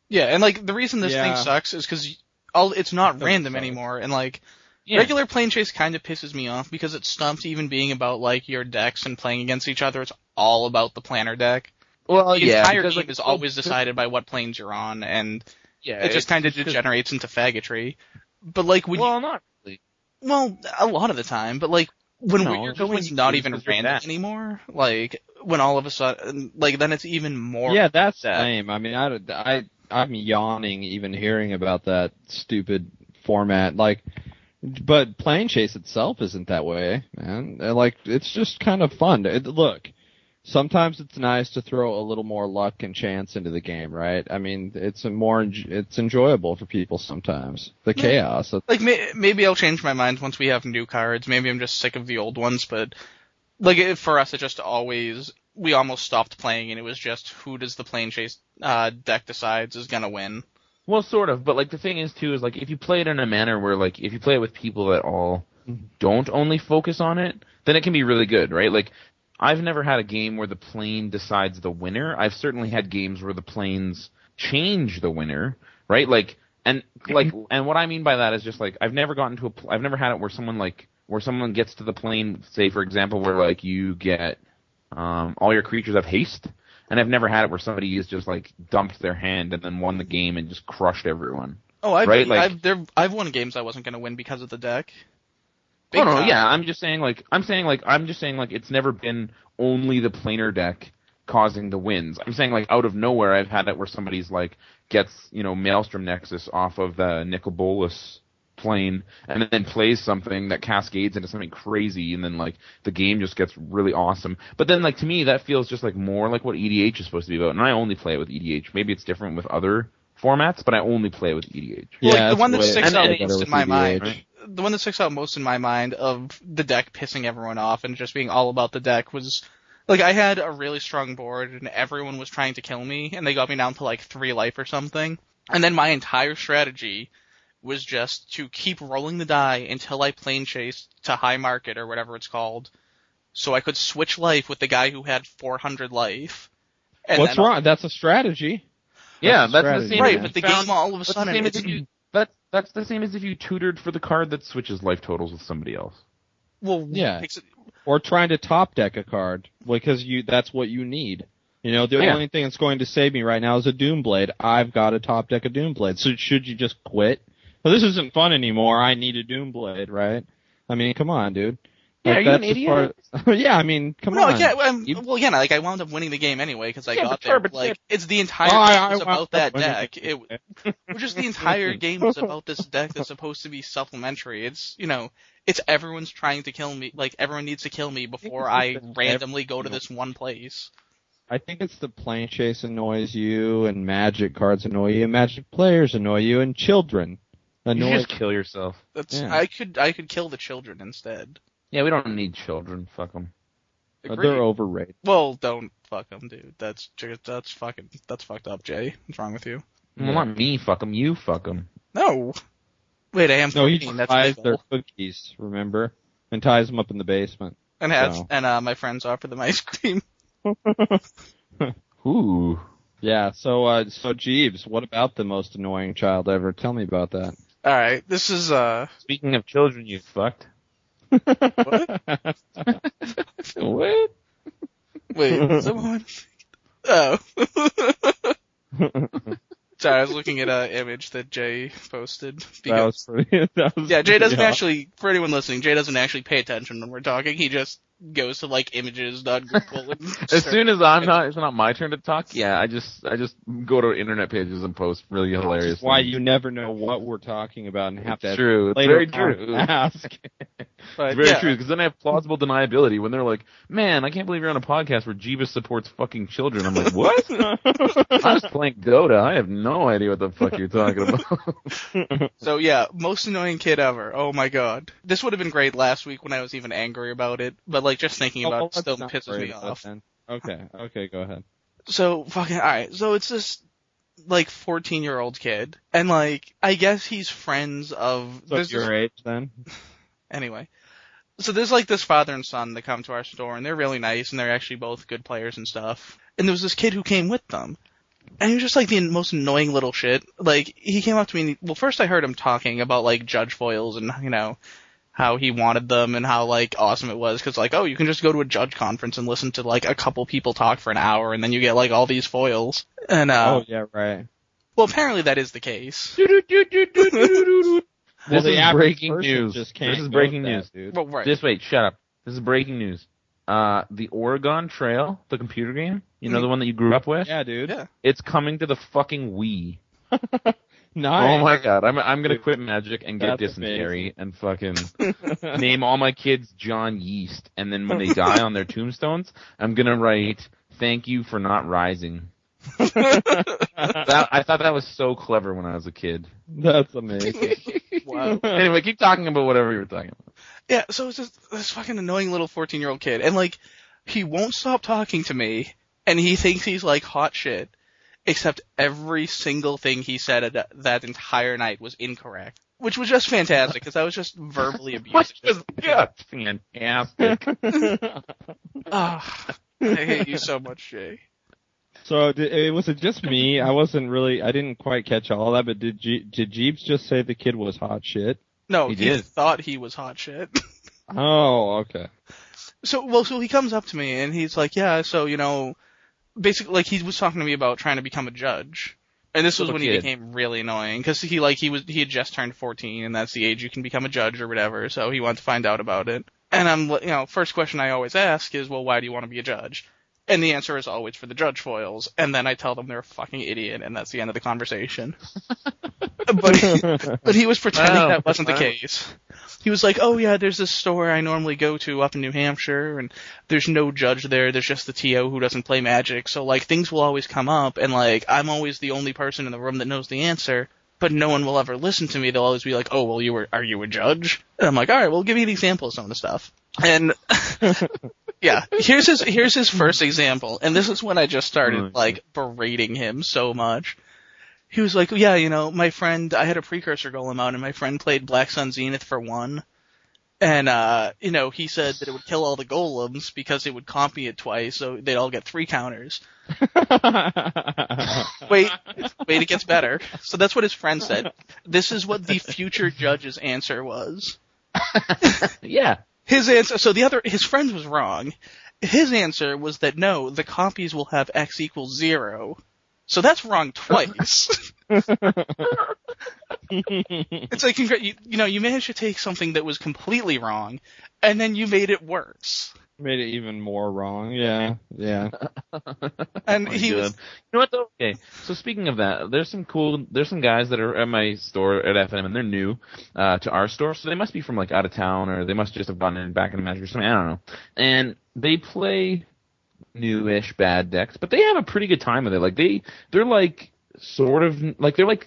Yeah, and like the reason this Yeah. thing sucks is because all it's not Doesn't random suck. anymore, and like Yeah. regular plane chase kind of pisses me off because it stopped even being about like your decks and playing against each other. It's all about the planar deck. well, The yeah, entire game like, is always decided by what planes you're on, and Yeah, it just kind of degenerates into faggotry. But like when Well, not really. well, a lot of the time, but like when No, we're just when going not lose even 'cause you're random anymore, like when all of a sudden, like then it's even more. Yeah, that's that. lame. I mean, I, I, I'm yawning even hearing about that stupid format. Like, but plane chase itself isn't that way, man. Like, it's just kind of fun. It, look, sometimes it's nice to throw a little more luck and chance into the game, right? I mean, it's a more, it's enjoyable for people sometimes. The Yeah. chaos. Like may, maybe I'll change my mind once we have new cards. Maybe I'm just sick of the old ones, but like for us, it just always we almost stopped playing, and it was just who does the plane chase uh, deck decides is gonna win. Well, sort of, but like the thing is too is like if you play it in a manner where like if you play it with people that all don't only focus on it, then it can be really good, right? Like I've never had a game where the plane decides the winner. I've certainly had games where the planes change the winner, right? Like and like and what I mean by that is just like I've never gotten to a pl- I've never had it where someone like where someone gets to the plane, say for example, where like you get um all your creatures have haste. And I've never had it where somebody has just like dumped their hand and then won the game and just crushed everyone. Oh, I've Right, like- I've there I've won games I wasn't gonna win because of the deck. Oh no, time. yeah, I'm just saying like I'm saying like I'm just saying like it's never been only the planar deck causing the wins. I'm saying like out of nowhere I've had it where somebody's like gets, you know, Maelstrom Nexus off of the Nicol Bolas plane and then plays something that cascades into something crazy and then like the game just gets really awesome. But then like to me that feels just like more like what EDH is supposed to be about and I only play it with EDH. Maybe it's different with other formats, but I only play it with EDH. Well, like, Yeah, the one the that way- sticks and- out and- in my EDH. mind, right? The one that sticks out most in my mind of the deck pissing everyone off and just being all about the deck was like I had a really strong board and everyone was trying to kill me and they got me down to like three life or something. And then my entire strategy was just to keep rolling the die until I plane chased to high market or whatever it's called. So I could switch life with the guy who had 400 life. And What's then- wrong? That's a strategy. Yeah, That's that's, the the same. Right, but the found- game all of a that's the sudden same it's if you that that's the same as if you tutored for the card that switches life totals with somebody else. well, Yeah. ex- or trying to top deck a card because you that's what you need. You know, the Yeah. only thing that's going to save me right now is a Doomblade. I've got a top deck of Doomblade. So should you just quit? Well, this isn't fun anymore. I need a Doomblade, right? I mean, come on, dude. Yeah, Like, are you an idiot? part- yeah, I mean, come no, on. yeah, um, You- well, yeah, like I wound up winning the game anyway because I Yeah, got but there. sure, but like yeah. it's the entire Oh, game I was wound about that deck. the It, it just the entire game was about this deck that's supposed to be supplementary. It's you know, it's everyone's trying to kill me. Like everyone needs to kill me before I randomly go to this one place. I think it's the plane chase annoys you, and Magic cards annoy you, and Magic players annoy you, and children annoy. should just kill yourself. That's Yeah. I could I could kill the children instead. Yeah, we don't need children. Fuck them. Uh, Agreed. They're overrated. Well, don't fuck them, dude. That's that's fucking that's fucked up, Jay. What's wrong with you? Well, not me. Fuck them. You fuck them. No. Wait, I am No, he 14. That's buys legal. their cookies, remember, and ties them up in the basement. And has So. and uh, my friends offer them ice cream. Ooh. Yeah. So, uh, so Jeeves, what about the most annoying child ever? Tell me about that. All right, this is uh Speaking of children, you fucked. What? Wait, someone? Oh. Sorry, I was looking at an image that Jay posted. that Because, was pretty. That was yeah, Jay doesn't yeah. actually, for anyone listening, Jay doesn't actually pay attention when we're talking. He just goes to like images, not Google. and As soon as I'm not, it's not my turn to talk. Yeah, I just, I just go to internet pages and post really hilarious. Why things. you never know what we're talking about and have It's to true. It's later very true. ask. But, very yeah. true because then I have plausible deniability when they're like, "Man, I can't believe you're on a podcast where Jeebus supports fucking children." I'm like, "What? I'm just playing Dota. I have no idea what the fuck you're talking about." So yeah, most annoying kid ever. Oh my god. This would have been great last week when I was even angry about it, but like just thinking Oh, about well, it still let's pisses me off. then. Okay, okay, go ahead. So fucking alright, so it's this like 14 year old kid, and like, I guess he's friends of, So this- your age then? Anyway. So there's like this father and son that come to our store and they're really nice and they're actually both good players and stuff. And there was this kid who came with them. And he was just like the most annoying little shit. Like, he came up to me and, he- well first I heard him talking about like judge foils and, you know, how he wanted them and how like awesome it was cause like, oh, you can just go to a judge conference and listen to like a couple people talk for an hour and then you get like all these foils. And, uh, oh yeah, right. well apparently that is the case. Well, this the is breaking news. just This is breaking with that, news. dude. Well, right. Just wait, shut up. This is breaking news. Uh, the Oregon Trail, the computer game, you know the one that you grew up with, Yeah, dude. Yeah. it's coming to the fucking Wii. Nice. Oh my god, I'm I'm gonna quit Magic and get That's dysentery and fucking name all my kids John Yeast, and then when they die on their tombstones, I'm gonna write "Thank you for not rising." That, I thought that was so clever when I was a kid. That's amazing. Wow. Anyway, keep talking about whatever you were talking about. Yeah, so it's just this fucking annoying little 14 year old kid. And like, he won't stop talking to me, and he thinks he's like hot shit, except every single thing he said at that entire night was incorrect. Which was just fantastic, because I was just verbally Which abusive. was just fantastic. Ah, I hate you so much, Jay. So did, it was it just me? I wasn't really. I didn't quite catch all that. But did Je- did Jeeps just say the kid was hot shit? No, He he, did. thought he was hot shit. Oh, okay. So, well, so he comes up to me and he's like, yeah, so, you know, basically, like, he was talking to me about trying to become a judge. And this was Little when he became really annoying, cause he, like, he was, he had just turned 14 and that's the age you can become a judge or whatever, so he wanted to find out about it. And I'm, you know, first question I always ask is, well, why do you want to be a judge? And the answer is always for the judge foils, and then I tell them they're a fucking idiot, and that's the end of the conversation. but, he, but he was pretending Wow. that wasn't the case. He was like, "Oh yeah, there's this store I normally go to up in New Hampshire, and there's no judge there. There's just the TO who doesn't play Magic. So like things will always come up, and like I'm always the only person in the room that knows the answer." But no one will ever listen to me. They'll always be like, "Oh, well, you were, are you a judge?" And I'm like, "All right, well, give me an example of some of the stuff." And yeah, here's his here's his first example, and this is when I just started Oh, like berating him so much. He was like, "Yeah, you know, my friend, I had a precursor golem out, and my friend played Black Sun Zenith for one, and uh, you know, he said that it would kill all the golems because it would copy it twice, so they'd all get three counters. Wait, wait, it gets better. So that's what his friend said. This is what the future judge's answer was. yeah. His answer, so the other, his friend was wrong. His answer was that no, the copies will have x equals zero. So that's wrong twice. it's like, congr- you, you know, you managed to take something that was completely wrong, and then you made it worse. Made it even more wrong. Yeah, yeah. And Oh he God. was, You know what though? Okay. So speaking of that, there's some cool, there's some guys that are at my store at FM and they're new, uh, to our store. So they must be from like out of town or they must just have gone in back in the magic or something. I don't know. And they play newish bad decks, but they have a pretty good time with it. Like they, they're like sort of, like they're like,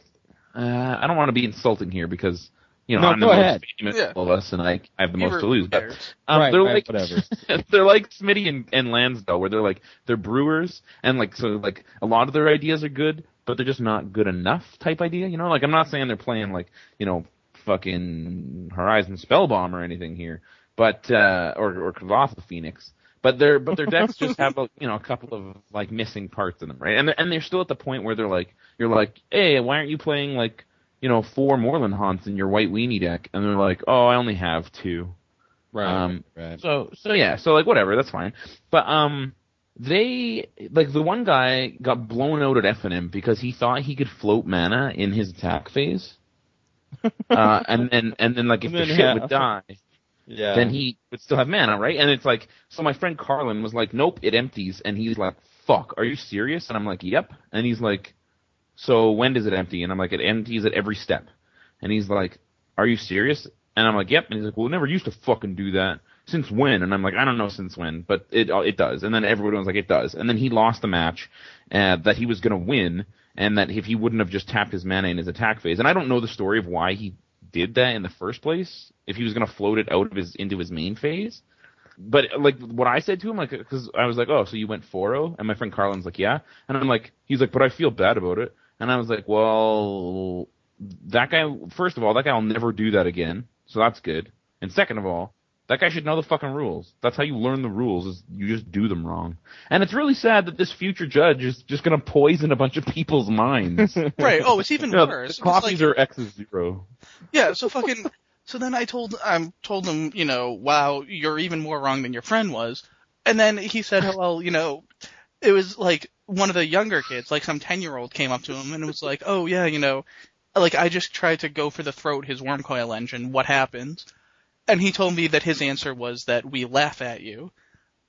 uh, I don't want to be insulting here because, you know, No, I'm the go most ahead. famous Yeah. of us and I, I have the most to lose. But um, Right, they're right, like whatever. they're like Smitty and, and Lansdale, where they're like they're brewers, and like so like a lot of their ideas are good, but they're just not good enough type idea. You know, like I'm not saying they're playing like you know fucking Horizon Spellbomb or anything here, but uh or or Colossal Phoenix. But their but their decks just have a you know a couple of like missing parts in them, right? And they're, and they're still at the point where they're like you're like, hey, why aren't you playing like you know four Moorland Haunts in your white weenie deck? And they're like, oh, I only have two. Right. Um, right. So so yeah, so like whatever, that's fine. But um they like the one guy got blown out at FNM because he thought he could float mana in his attack phase. uh, and then and then like if And the then shit half. would die, Yeah. then he would still have mana, right? And it's like, so my friend Carlin was like, nope, it empties. And he's like, fuck, are you serious? And I'm like, yep. And he's like, so when does it empty? And I'm like, it empties at every step. And he's like, are you serious? And I'm like, yep. And he's like, well, it never used to fucking do that. Since when? And I'm like, I don't know since when, but it uh, it does. And then everyone was like, it does. And then he lost the match uh, that he was gonna win, and that if he wouldn't have just tapped his mana in his attack phase, and I don't know the story of why he did that in the first place, if he was gonna float it out of his into his main phase. But like what I said to him, like, because I was like, oh, so you went 4-0, and my friend Carlin's like, yeah, and I'm like, he's like, but I feel bad about it, and I was like, well, that guy, first of all, that guy will never do that again, so that's good, and second of all, that guy should know the fucking rules. That's how you learn the rules, is you just do them wrong. And it's really sad that this future judge is just gonna poison a bunch of people's minds. Right. Oh, it's even Yeah, worse. Copies like- are X is zero. Yeah, so fucking. So then I told I told him, you know, wow, you're even more wrong than your friend was. And then he said, well, you know, it was like one of the younger kids, like some ten year old, came up to him and was like, oh yeah, you know, like I just tried to go for the throat his worm coil engine. What happened? And he told me that his answer was that we laugh at you.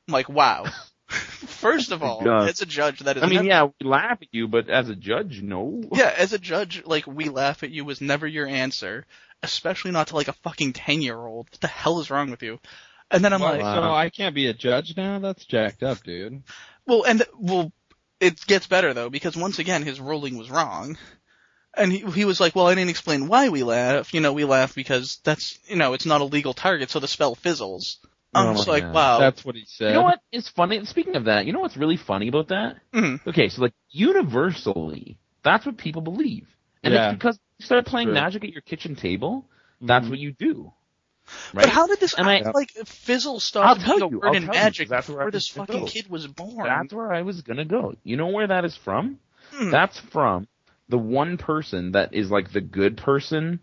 I'm like, wow. First of all, God. as a judge, that is I mean, never- yeah, we laugh at you, but as a judge, no. yeah, as a judge, like we laugh at you was never your answer, especially not to like a fucking ten year old. What the hell is wrong with you? And then I'm Well, like, Wow. so I can't be a judge now? That's jacked up, dude. well, and well, it gets better though because once again his ruling was wrong, and he he was like, well, I didn't explain why we laugh. You know, we laugh because that's you know it's not a legal target, so the spell fizzles. I'm Oh, just like, yeah. wow. That's what he said. You know what is funny? Speaking of that, you know what's really funny about that? Mhm. Okay, so like universally, that's what people believe, and Yeah. it's because you start playing Magic at your kitchen table. That's Mhm. what you do. But how did this And I- like fizzle I'll stop tell being you, word I'll in you, magic that's where I this fucking go. kid was born? That's where I was gonna go. You know where that is from? Hmm. That's from the one person that is like the good person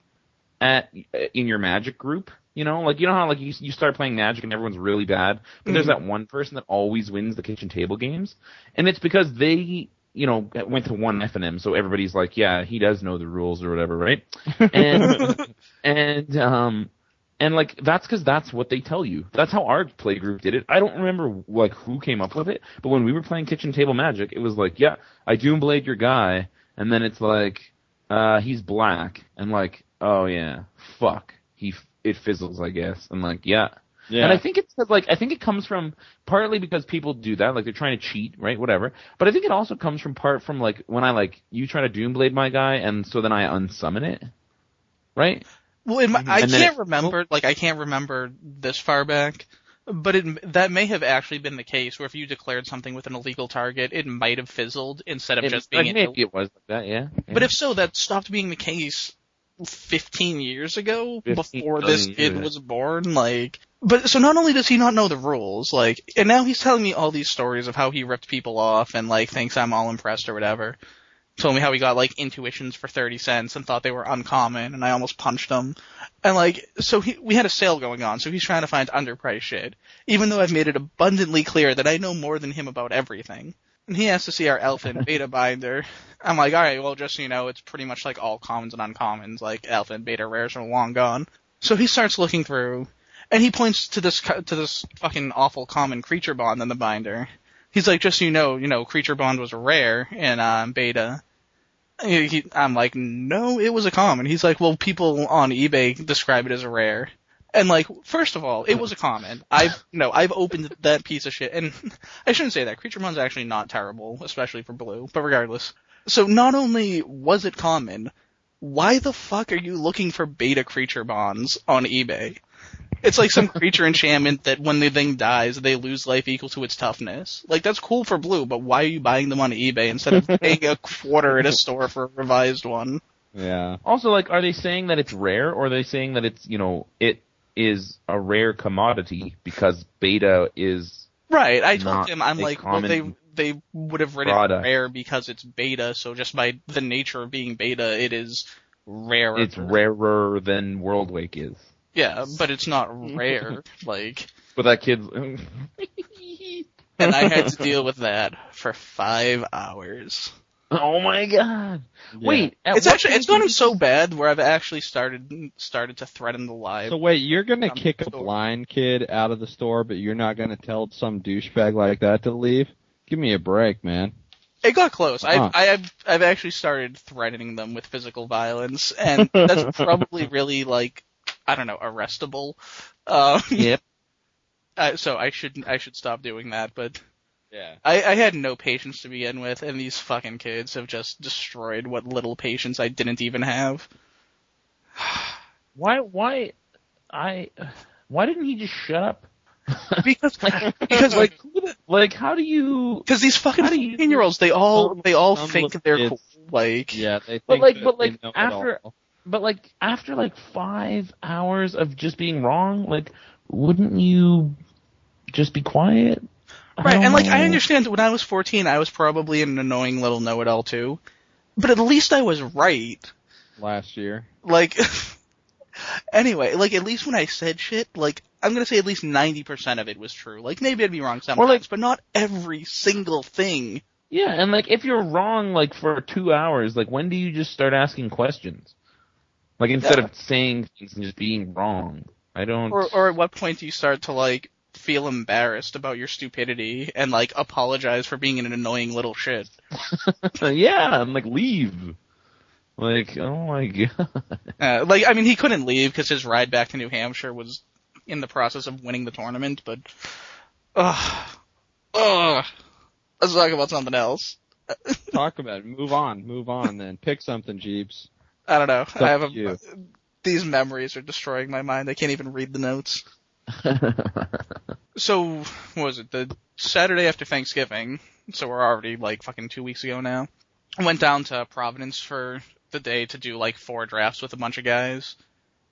at in your magic group. You know, like you know how like you you start playing magic and everyone's really bad, but there's Mhm. that one person that always wins the kitchen table games, and it's because they you know went to one F and M, so everybody's like, yeah, he does know the rules or whatever, right? And and um and like that's because that's what they tell you. That's how our play group did it. I don't remember like who came up with it, but when we were playing kitchen table magic, it was like, yeah, I doom blade your guy, and then it's like, uh, he's black, and like, oh yeah, fuck, he f- it fizzles, I guess, and like, yeah. Yeah. And I think it's like I think it comes from partly because people do that, like they're trying to cheat, right? Whatever. But I think it also comes from part from like when I like you try to doom blade my guy, and so then I unsummon it, right? Well, my, I can't it- remember, like I can't remember this far back, but it, that may have actually been the case where if you declared something with an illegal target, it might have fizzled instead of It- just like, being. maybe it was like that, yeah. yeah. But if so, that stopped being the case 15 years ago 15 before this kid was born. Like, but so not only does he not know the rules, like, and now he's telling me all these stories of how he ripped people off and like thinks I'm all impressed or whatever. Told me how he got like intuitions for 30 cents and thought they were uncommon and I almost punched him. And like, so he, we had a sale going on, so he's trying to find underpriced shit. Even though I've made it abundantly clear that I know more than him about everything. And he has to see our Alpha and Beta binder. I'm like, alright, well just so you know, it's pretty much like all commons and uncommons, like and Beta rares are long gone. So he starts looking through, and he points to this, to this fucking awful common creature bond in the binder. He's like, just so you know, you know, creature bond was rare in, um, Beta. He- I'm like, no, it was a common. He's like, well, people on eBay describe it as a rare. And like, first of all, it was a common. I've, no, I've opened that piece of shit, and I shouldn't say that. Creature Bond's actually not terrible, especially for blue, but regardless. So not only was it common, why the fuck are you looking for beta creature bonds on eBay? It's like some creature enchantment that when the thing dies, they lose life equal to its toughness. Like that's cool for blue, but why are you buying them on eBay instead of paying a quarter at a store for a revised one? Yeah. Also, like, are they saying that it's rare, or are they saying that it's, you know, it is a rare commodity because beta is Right. I told Not him I'm like, well, they they would have written product. rare because it's beta, so just by the nature of being beta, it is rare. it's rarer than Worldwake is. Yeah, but it's not rare. like, But that kid, and I had to deal with that for five hours. Oh my god! Yeah. Wait, at It's actually it's gotten so bad where I've actually started started to threaten the live. So wait, you're gonna kick a blind kid out of the store, but you're not gonna tell some douchebag like that to leave? Give me a break, man. It got close. Huh. I, I have I've actually started threatening them with physical violence, and that's probably really like I don't know arrestable. Um, Yep. uh, so I should I should stop doing that. But Yeah. I, I had no patience to begin with, and these fucking kids have just destroyed what little patience I didn't even have. Why? Why? I. Why didn't he just shut up? Because Like, because like like, how do you? because these fucking How fifteen year olds they all they all think they're kids- cool. Like Yeah, they think But like- but they like, know it after- all. But like, after like five hours of just being wrong, like, wouldn't you just be quiet? Right, don't and like I know. understand when I was 14, I was probably an annoying little know-it-all too, but at least I was right. last year. Like, anyway, like at least when I said shit, like I'm gonna say at least 90% of it was true. Like maybe I'd be wrong sometimes, like- but not every single thing. Yeah, and like, if you're wrong, like for two hours, like, when do you just start asking questions? Like instead Yeah. of saying things and just being wrong. I don't. Or, or at what point do you start to like feel embarrassed about your stupidity and like apologize for being an annoying little shit? yeah, I'm like leave. Like, oh my god. Uh, like, I mean, he couldn't leave because his ride back to New Hampshire was in the process of winning the tournament, but, ugh, ugh, let's talk about something else. Talk about it. Move on. Move on then. Pick something, Jeeps. I don't know. Up I have a, you. these memories are destroying my mind. I can't even read the notes. So, what was it? The Saturday after Thanksgiving, so we're already like fucking two weeks ago now. I went down to Providence for the day to do like four drafts with a bunch of guys.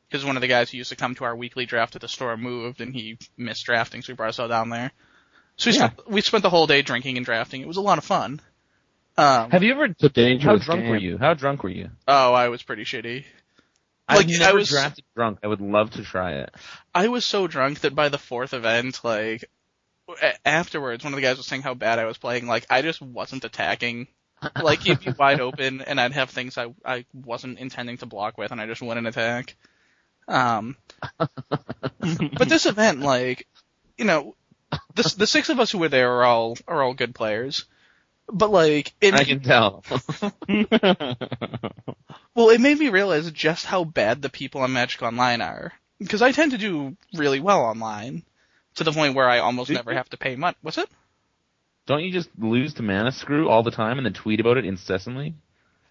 Because one of the guys who used to come to our weekly draft at the store moved and he missed drafting, so we brought us all down there. So we, Yeah. spent, we spent the whole day drinking and drafting. It was a lot of fun. Um, Have you ever? It's a How drunk game. were you? How drunk were you? oh, I was pretty shitty. I've Like, never I was- drafted drunk. I would love to try it. I was so drunk that by the fourth event, like, afterwards, one of the guys was saying how bad I was playing. Like, I just wasn't attacking. Like, he'd be wide open, and I'd have things I I wasn't intending to block with, and I just wouldn't attack. Um, but this event, like, you know, the the six of us who were there are all are all good players. But like, it I can tell. Well, it made me realize just how bad the people on Magic Online are. Because I tend to do really well online, to the point where I almost Do never you? have to pay money. What's it? Don't you just lose to Mana Screw all the time and then tweet about it incessantly?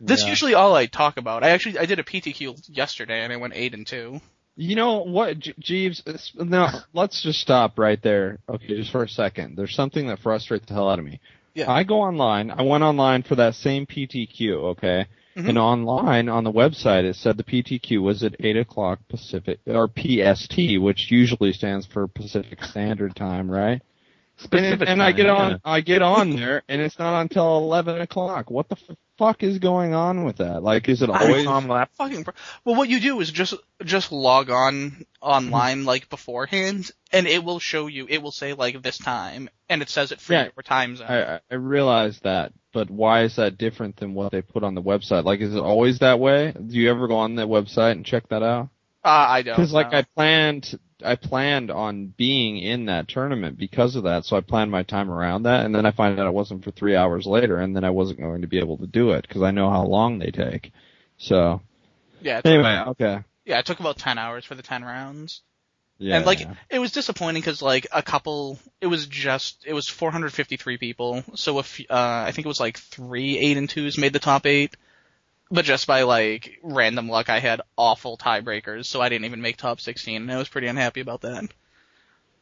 That's Yeah. usually all I talk about. I actually I did a PTQ yesterday and I went eight and two. You know what, Jeeves? Now let's just stop right there. Okay, just for a second. There's something that frustrates the hell out of me. Yeah. I go online. I went online for that same PTQ. Okay, Mhm. and online on the website it said the PTQ was at eight o'clock Pacific or PST, which usually stands for Pacific Standard Time, right? And, Specific and I time, get yeah. on, I get on there, and it's not until eleven o'clock. What the fuck is going on with that? Like, is it always? Tom Lap- Fucking. Pro- well, what you do is just just log on online like beforehand, and it will show you. It will say like this time, and it says it for Yeah. your time zone. I, I- I realize that, but why is that different than what they put on the website? Like, is it always that way? Do you ever go on the website and check that out? uh, I don't. Because like know. I planned, I planned on being in that tournament because of that, so I planned my time around that, and then I find out it wasn't for three hours later, and then I wasn't going to be able to do it because I know how long they take. So yeah, it took, anyway, okay, yeah, it took about ten hours for the ten rounds. yeah, and like it was disappointing because like a couple, it was just it was 453 people, so if uh, I think it was like three eight and twos made the top eight, but just by like random luck, I had awful tiebreakers, so I didn't even make top 16, and I was pretty unhappy about that.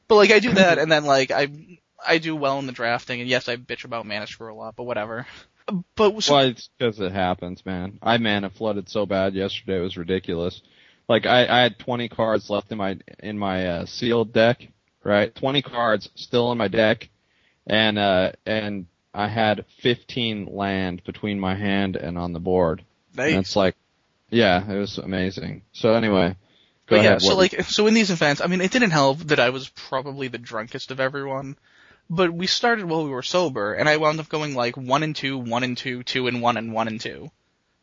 But like I do that, and then like I I do well in the drafting, and yes, I bitch about mana screw a lot, but whatever. But so, Well, it's because it happens, man. I mana flooded so bad yesterday; it was ridiculous. Like I, I had 20 cards left in my in my uh, sealed deck, right? 20 cards still in my deck, and uh and I had 15 land between my hand and on the board. They, And it's like, yeah, it was amazing. So anyway, go But yeah, ahead. so what- like, so in these events, I mean, it didn't help that I was probably the drunkest of everyone. but we started while we were sober, and I wound up going like one and two, one and two, two and one, and one and two.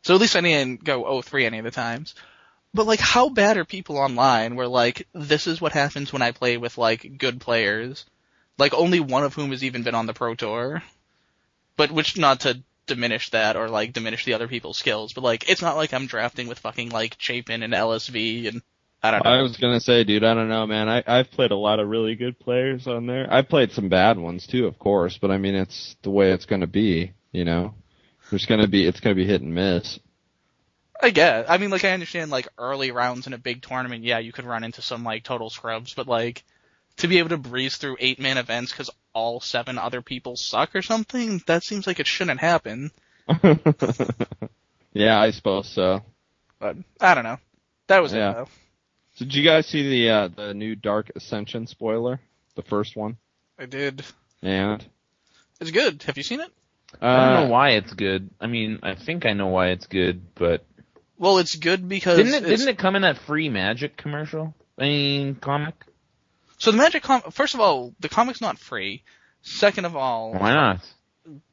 So at least I didn't go oh three any of the times. But like, how bad are people online where like, this is what happens when I play with like good players? Like only one of whom has even been on the Pro Tour. But which, not to diminish that or like diminish the other people's skills, but like, it's not like I'm drafting with fucking like Chapin and LSV and I don't know. I was gonna say, dude, I don't know, man. I, I've played a lot of really good players on there. I've played some bad ones too, of course, but I mean, it's the way it's gonna be, you know? There's gonna be, it's gonna be hit and miss. I guess. I mean, like, I understand, like, early rounds in a big tournament, yeah, you could run into some, like, total scrubs, but, like, to be able to breeze through eight-man events because all seven other people suck or something, that seems like it shouldn't happen. yeah, I suppose so. But, I don't know. That was Yeah. it, though. So did you guys see the, uh, the new Dark Ascension spoiler? The first one? I did. And? It's good. Have you seen it? I don't Uh, know why it's good. I mean, I think I know why it's good, but Well, it's good because didn't it didn't it come in that free Magic commercial? I mean, comic. So the Magic com- first of all, the comic's not free. Second of all, Why not?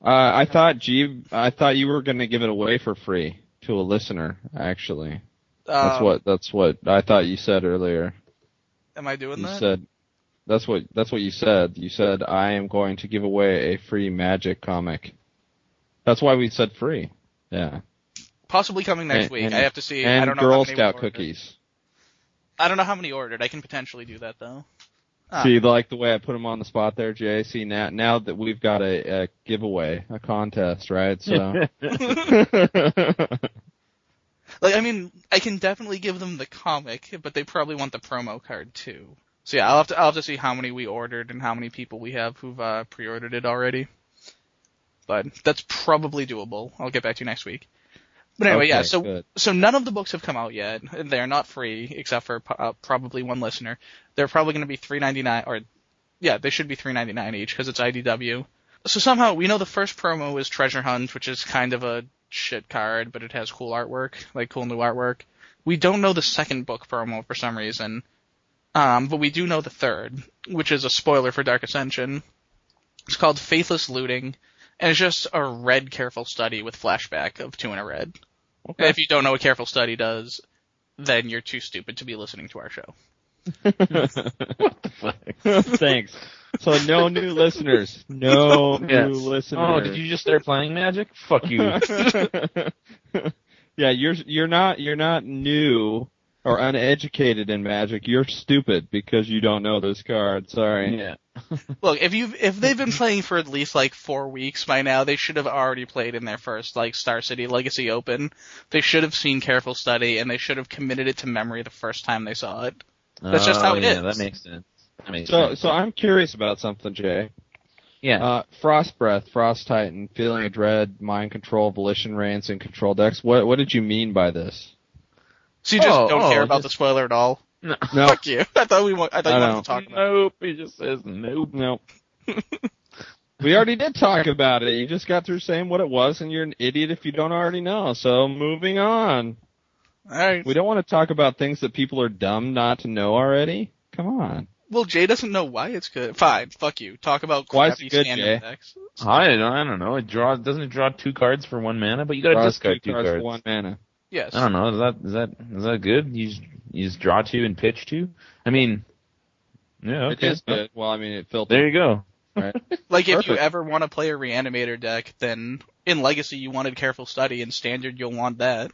Uh, I thought G, I thought you were gonna give it away for free to a listener, actually. That's uh, what, that's what I thought you said earlier. am I doing You that? said, that's what, that's what you said. You said, I am going to give away a free magic comic. That's why we said free. Yeah. Possibly coming next And- week. and- I have to see. I And don't know Girl how many Scout cookies. I don't know how many ordered. I can potentially do that though. Ah. See, like the way I put him on the spot there, Jay. See now, now that we've got a, a giveaway, a contest, right? So. Like, I mean, I can definitely give them the comic, but they probably want the promo card too. So yeah, I'll have to I'll have to see how many we ordered and how many people we have who've uh, pre-ordered it already. But that's probably doable. I'll get back to you next week. But anyway, yeah. So good. so none of the books have come out yet. They're not free except for uh, probably one listener. They're probably going to be three ninety nine or yeah, they should be three ninety nine each because it's IDW. So somehow we know the first promo is Treasure Hunt, which is kind of a shit card, but it has cool artwork, like cool new artwork. We don't know the second book promo for some reason, um, but we do know the third, which is a spoiler for Dark Ascension. It's called Faithless Looting, and it's just a red careful study with flashback of two in a red. And if you don't know what careful study does, then you're too stupid to be listening to our show. What the fuck? Thanks. So no new listeners. No Yes. new listeners. Oh, did you just start playing Magic? Fuck you. yeah, you're you're not you're not new or uneducated in magic. You're stupid because you don't know this card. Sorry. yeah. Look, if you if they've been playing for at least like four weeks by now, they should have already played in their first like Star City Legacy Open. They should have seen Careful Study and they should have committed it to memory the first time they saw it. That's just Oh, how it yeah, is. That makes sense. That makes So sense. so I'm curious about something, Jay. yeah. Uh, Frost Breath, Frost Titan, Feeling of Dread, Mind Control, Volition Reins, and Control Decks. What what did you mean by this? So you just Oh, don't oh, care about the spoiler at all. no. No, Fuck you. I thought we wa- I thought I you know. wanted to talk about. it. Nope. He just says nope. Nope. we already did talk about it. You just got through saying what it was, and you're an idiot if you don't already know. So moving on. All right. We don't want to talk about things that people are dumb not to know already. Come on. Well, Jay doesn't know why it's good. Fine. Fuck you. Talk about Why is crappy it good, standard Jay? decks. I don't, I don't know. It draws doesn't it draw two cards for one mana? But you gotta Draws discard two two cards cards. for one mana. Yes. I don't know. Is that is that is that good? You just, you just draw two and pitch two. I mean, yeah. Okay. It is good. Well, I mean, it filters. There you go. Right. Like if you ever want to play a reanimator deck, then in Legacy you wanted Careful Study, in Standard you'll want that.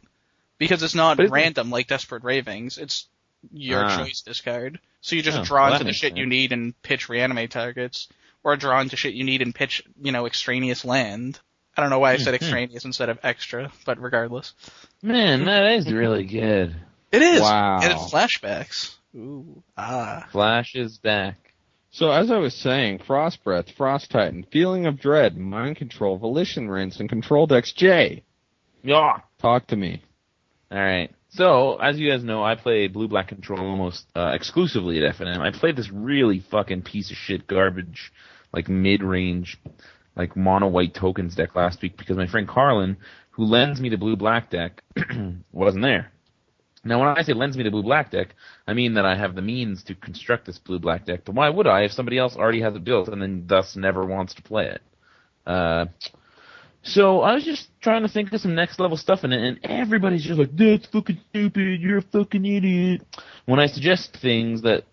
Because it's not But isn't- random like Desperate Ravings, it's your Ah. choice discard. So you just Oh, draw well, into the makes shit you need and pitch reanimate targets, or draw into shit you need and pitch, you know, extraneous land. I don't know why I said Mhm. extraneous instead of extra, but regardless. Man, that is really good. It is! Wow. And it's flashbacks. Ooh. Ah. Flash is back. So as I was saying, Frost Breath, Frost Titan, Feeling of Dread, Mind Control, Volition Reins, and Control Decks. J. Yeah. talk to me. All right. So, as you guys know, I play Blue Black Control almost uh, exclusively at FNM. I played this really fucking piece of shit garbage, like mid-range, like mono white tokens deck last week because my friend Carlin, who lends me the Blue Black deck, wasn't there. Now, when I say lends me the blue black deck, I mean that I have the means to construct this blue black deck. But why would I if somebody else already has it built and then thus never wants to play it? Uh, so I was just trying to think of some next level stuff in it, and everybody's just like, "That's fucking stupid. You're a fucking idiot." When I suggest things that,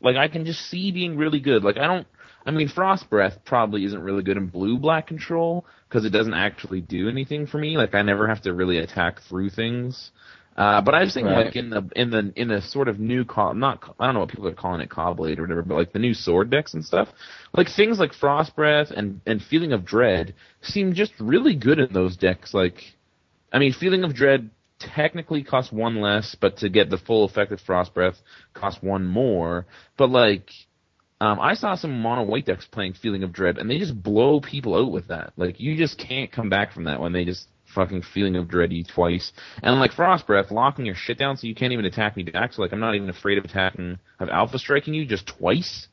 like, I can just see being really good. Like, I don't. I mean, Frost Breath probably isn't really good in blue black control because it doesn't actually do anything for me. Like, I never have to really attack through things. Uh, but I was thinking Right. like in the in the in the sort of new co- not I don't know what people are calling it Caw-Blade or whatever, but like the new sword decks and stuff, like things like Frost Breath and and Feeling of Dread seem just really good in those decks. Like, I mean, Feeling of Dread technically costs one less, but to get the full effect of Frost Breath costs one more. But like, um, I saw some mono white decks playing Feeling of Dread, and they just blow people out with that. Like, you just can't come back from that when they just fucking Feeling of Dread you twice. And like Frost Breath, locking your shit down so you can't even attack me back. So like, I'm not even afraid of attacking, of Alpha striking you just twice.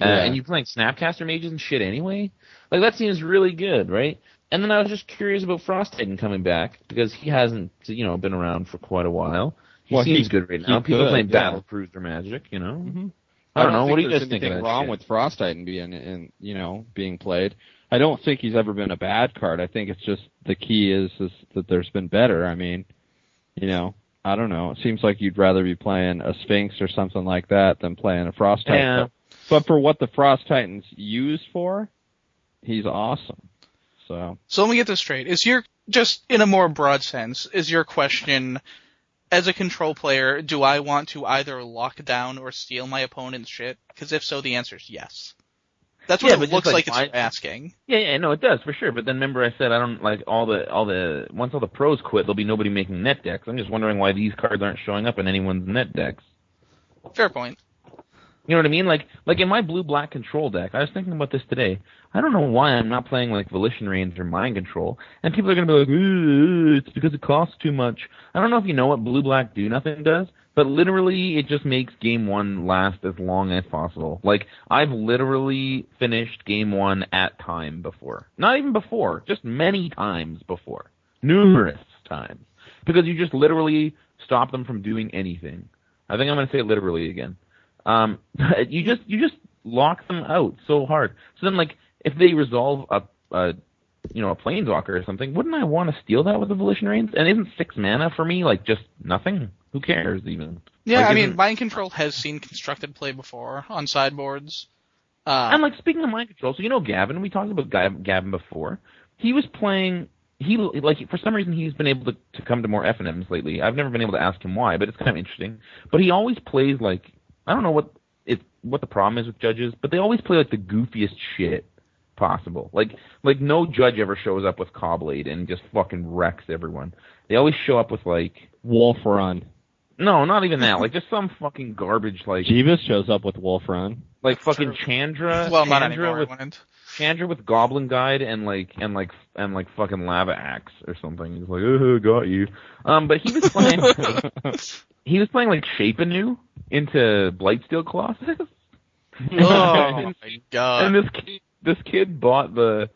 Uh, Yeah. and you're playing Snapcaster mages and shit anyway. Like that seems really good, right? And then I was just curious about Frost Titan coming back because he hasn't, you know, been around for quite a while. He Well, he- seems good right now. People could, playing yeah. Battle Cruiser Magic, you know. Mhm. I don't know. What do you there's guys think anything wrong shit? with Frost Titan being in, you know, being played? I don't think he's ever been a bad card. I think it's just the key is is that there's been better. I mean, you know, I don't know. It seems like you'd rather be playing a Sphinx or something like that than playing a Frost Titan. Yeah. But, but for what the Frost Titan's used for, he's awesome. So So let me get this straight. Is your, just in a more broad sense, is your question, as a control player, do I want to either lock down or steal my opponent's shit? Because if so, the answer is yes. That's what Yeah, it looks like like, it's my- asking. Yeah, yeah, no, it does for sure. But then remember, I said I don't like all the all the once all the pros quit, there'll be nobody making net decks. I'm just wondering why these cards aren't showing up in anyone's net decks. Fair point. You know what I mean? Like, like in my blue black control deck, I was thinking about this today. I don't know why I'm not playing like Volition Reins or Mind Control, and people are gonna be like, "Ooh, it's because it costs too much." I don't know if you know what blue black do nothing does, but literally it just makes game one last as long as possible. Like, I've literally finished game one at time before. Not even before, just many times before. Numerous times. Because you just literally stop them from doing anything. I think I'm gonna say literally again. Um, you just you just lock them out so hard. So then, like, if they resolve a, a you know a planeswalker or something, wouldn't I want to steal that with the Volition Reins? And isn't six mana for me like just nothing? Who cares even? Yeah, Like, I mean, mind control has seen constructed play before on sideboards. Uh, And like speaking of mind control, so you know Gavin, we talked about Gavin before. He was playing. He like for some reason he's been able to, to come to more F and M's lately. I've never been able to ask him why, but it's kind of interesting. But he always plays like I don't know what it what the problem is with judges, but they always play like the goofiest shit possible. Like like no judge ever shows up with Caw-Blade and just fucking wrecks everyone. They always show up with like Wolf Run. no, not even that. Like just some fucking garbage like Jeebus shows up with Wolf Run. like fucking True. Chandra. well, not Chandra anymore. with it wouldn't. Chandra with Goblin Guide and like and like and like fucking Lava Axe or something. He's like, oh, got you. Um, but he was playing. he was playing like Shape Anew into Blightsteel Colossus. oh my god. and this kid, this kid bought the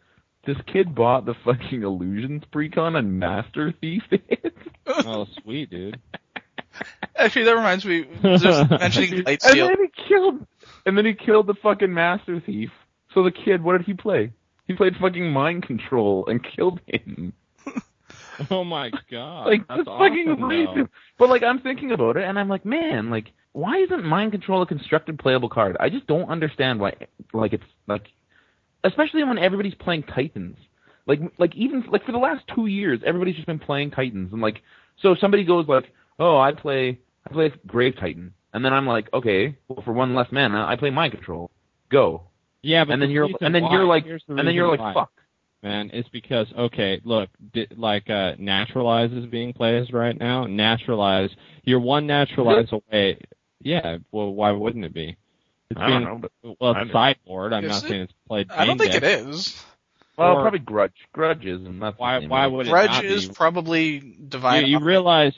this kid bought the fucking Illusions precon and Master Thief oh, sweet dude. Actually, that reminds me. Just mentioning and then he killed and then he killed the fucking Master Thief. So the kid, what did he play? He played fucking mind control and killed him. Oh my god. like That's that's fucking awesome, though. But like I'm thinking about it and I'm like, man, like why isn't mind control a constructed playable card? I just don't understand why like it's like especially when everybody's playing Titans. Like like even like for the last two years everybody's just been playing Titans and like so somebody goes like, Oh, I play I play Grave Titan and then I'm like, Okay, well for one less mana I play mind control. Go. Yeah, but And then the you're and then why- you're like the and then you're like why, fuck. Man, it's because okay, look, di- like uh naturalize is being played right now. Naturalize, you're one naturalize away. Yeah, well, why wouldn't it be? It's I don't being know, but well, I it's don't- sideboard. I'm not it? saying it's played. I don't think it deck. is. well or- probably grudge grudges and that's Why- the why would it not Grudge is probably divine. You, you realize,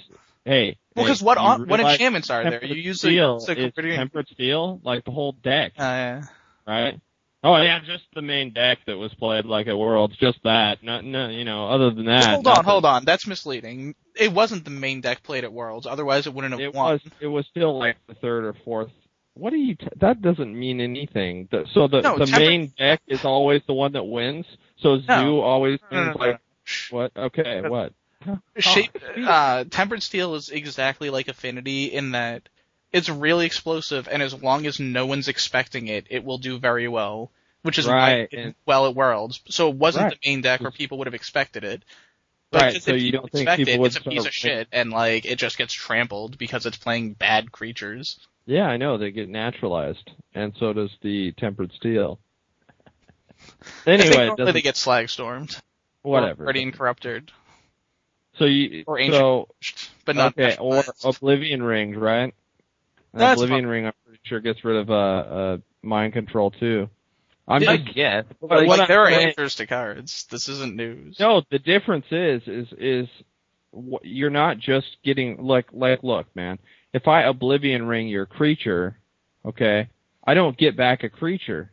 hey. well, hey, because what on, what enchantments are there? You use steel the, the is tempered steel, like the whole deck, uh, right? Oh yeah, just the main deck that was played like at Worlds, just that. Not, no, you know, other than that. hold on, hold on. That's misleading. It wasn't the main deck played at Worlds. Otherwise, it wouldn't have It won. was, it was still like the third or fourth. What do you? T- that doesn't mean anything. The, so the No, the Temper- main deck is always the one that wins. So No. Zoo always No, no, wins. no, like no. What? Okay, what? Shape, uh, Tempered Steel is exactly like Affinity in that it's really explosive, and as long as no one's expecting it, it will do very well. Which is why it well at Worlds. So it wasn't Right. the main deck where people would have expected it. But Right, so if you don't think expect people it, would it's a piece of shit, and like it just gets trampled because it's playing bad creatures. Yeah, I know they get naturalized, and so does the tempered steel. Anyway, it normally doesn't- they get slag stormed. whatever. Or Guardian Corrupted. So you or Ancient so But not okay, or. Oblivion Ring, right? That's Oblivion Ring, I'm pretty sure gets rid of uh, uh mind control too. I'm I just guess. But like, I'm there are saying- answers to cards. This isn't news. no. The difference is is is wh- you're not just getting like like look, man. If I Oblivion Ring your creature, okay, I don't get back a creature.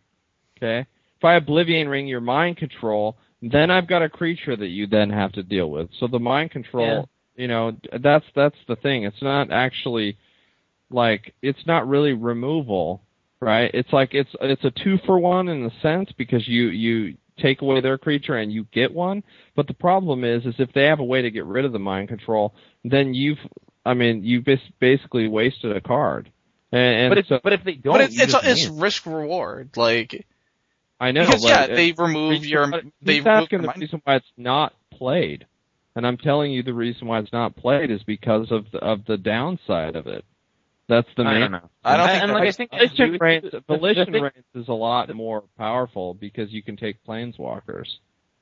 Okay, if I Oblivion Ring your mind control, then I've got a creature that you then have to deal with. So the mind control, you know, that's that's the thing. It's not actually like it's not really removal, right? It's like it's it's a two for one in a sense because you you take away their creature and you get one. But the problem is is if they have a way to get rid of the mind control, then you've I mean you bas- basically wasted a card. And, and but, if, so, but if they don't, but it's it's, it's risk reward. Like I know because but yeah, it- they remove your But they he's remove asking your the mind. reason why it's not played, and I'm telling you the reason why it's not played is because of the, of the downside of it. That's the I main. don't know. I don't and, think and like I think Volition you- Reins, the- the Volition thing- Reins is a lot more powerful because you can take planeswalkers,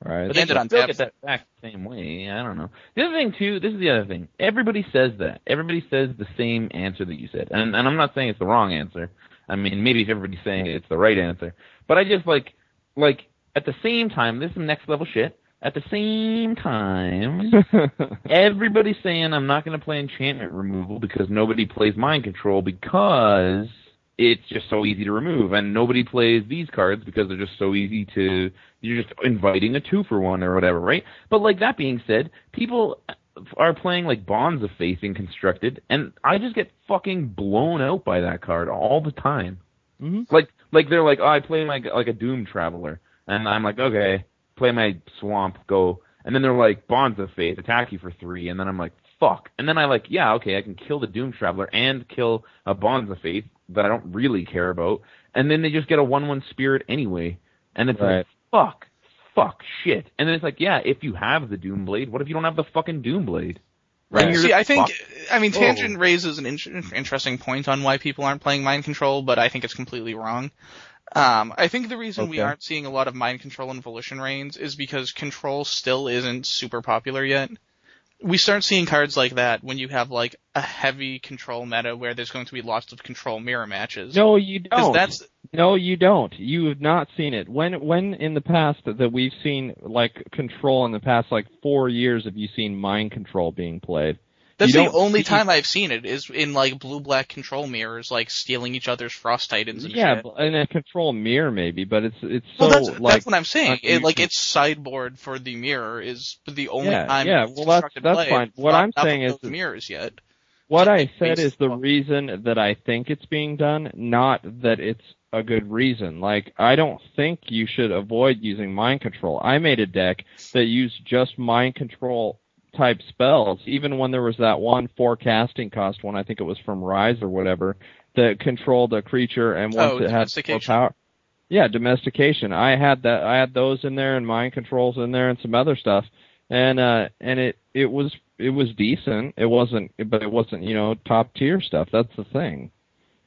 right? But they ended you on still tap. get that back the same way. I don't know. The other thing too, this is the other thing. Everybody says that. Everybody says the same answer that you said, and and I'm not saying it's the wrong answer. I mean, maybe if everybody's saying it, it's the right answer. But I just like, like at the same time, this is some next level shit. At the same time, everybody's saying I'm not going to play enchantment removal because nobody plays mind control because it's just so easy to remove, and nobody plays these cards because they're just so easy to. You're just inviting a two for one or whatever, right? But like that being said, people are playing like Bonds of Faith in constructed, and I just get fucking blown out by that card all the time. Mhm. Like, like they're like, oh, I play my like a Doom Traveler, and I'm like, okay, play my Swamp, go, and then they're like, Bonds of Faith, attack you for three, and then I'm like, fuck, and then I like, yeah, okay, I can kill the Doom Traveler and kill a Bonds of Faith that I don't really care about, and then they just get a one-one Spirit anyway, and it's Right. like, fuck, fuck, shit, and then it's like, yeah, if you have the Doom Blade, what if you don't have the fucking Doom Blade? Right. See, I think. I mean, Oh. Tangent raises an in- interesting point on why people aren't playing mind control, but I think it's completely wrong. Um, I think the reason we aren't seeing a lot of mind control and volition reins is because control still isn't super popular yet. We start seeing cards like that when you have like a heavy control meta where there's going to be lots of control mirror matches. no, you don't. that's No, you don't. You have not seen it. When when in the past that we've seen like control in the past like four years have you seen mind control being played? That's the only see- time I've seen it is in like blue black control mirrors, like stealing each other's frost titans and yeah, shit. and a control mirror maybe, but it's it's so Well, that's, like that's what I'm saying. It, like its sideboard for the mirror is the only Yeah, time. yeah, well, that's- that's fine. What I'm saying is mirrors yet. What I said is the reason that I think it's being done, not that it's a good reason. Like, I don't think you should avoid using mind control. I made a deck that used just mind control type spells, even when there was that one forecasting cost one, I think it was from Rise or whatever, that controlled a creature and once Oh, it had domestication. power. Yeah, domestication. I had that. I had those in there and mind controls in there and some other stuff, and uh, and it it was it was decent. It wasn't, but it wasn't you know top tier stuff. That's the thing.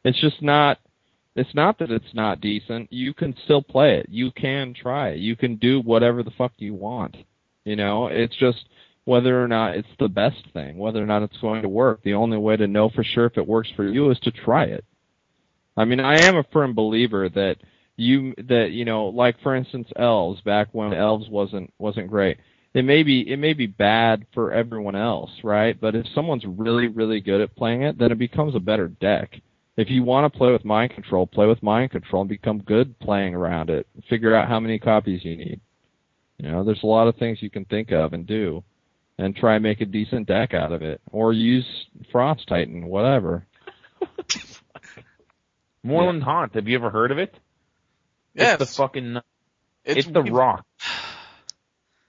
It's just not. It's not that it's not decent. You can still play it. You can try it. You can do whatever the fuck you want. You know, it's just whether or not it's the best thing, whether or not it's going to work. The only way to know for sure if it works for you is to try it. I mean, I am a firm believer that you that you know, like for instance, elves back when elves wasn't wasn't great. It may be it may be bad for everyone else, right? But if someone's really really good at playing it, then it becomes a better deck. If you want to play with mind control, play with mind control and become good playing around it. Figure out how many copies you need. You know, there's a lot of things you can think of and do, and try and make a decent deck out of it, or use Frost Titan, whatever. Moorland Haunt. Have you ever heard of it? Yes. It's the fucking. It's, It's, the Rock.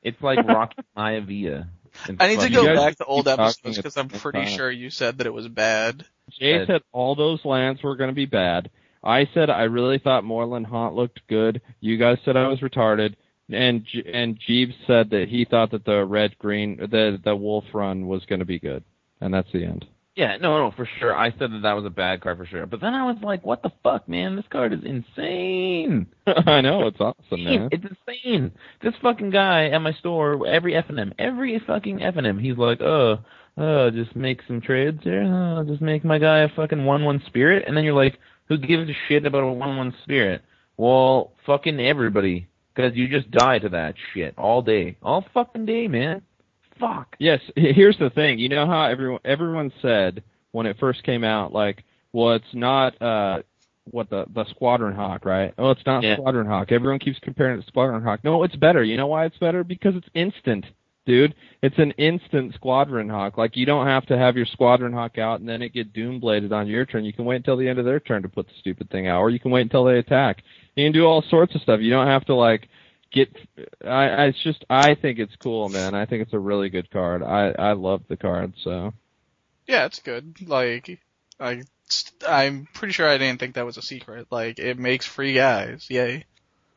It's like Rocky Maivia. It's I need to go back to old episodes because I'm pretty time. sure you said that it was bad. Jay Bad. said all those lands were going to be bad. I said I really thought Moorland Haunt looked good. You guys said I was retarded, and and Jeeves said that he thought that the red green the the Wolf Run was going to be good, and that's the end. Yeah, no, no, for sure. I said that that was a bad card for sure. But then I was like, what the fuck, man? This card is insane. I know it's awesome, man. It's insane. This fucking guy at my store, every FNM, every fucking FNM, he's like, uh, uh, just make some trades here. Uh, just make my guy a fucking one-one spirit. And then you're like, who gives a shit about a one-one spirit? Well, fucking everybody. Cause you just die to that shit all day. All fucking day, man. Fuck. Yes, here's the thing. You know how everyone everyone said when it first came out, like, well, it's not uh what the the Squadron Hawk, right? Oh, it's not Yeah. Squadron Hawk. Everyone keeps comparing it to Squadron Hawk. No, it's better. You know why it's better? Because it's instant, dude. It's an instant Squadron Hawk. Like you don't have to have your Squadron Hawk out and then it get Doom Bladed on your turn. You can wait until the end of their turn to put the stupid thing out, or you can wait until they attack. You can do all sorts of stuff. You don't have to like get I, I it's just I think it's cool, man. I think it's a really good card. I I love the card, so Yeah, it's good. Like, I, I'm pretty sure I didn't think that was a secret. Like, it makes free guys. Yay.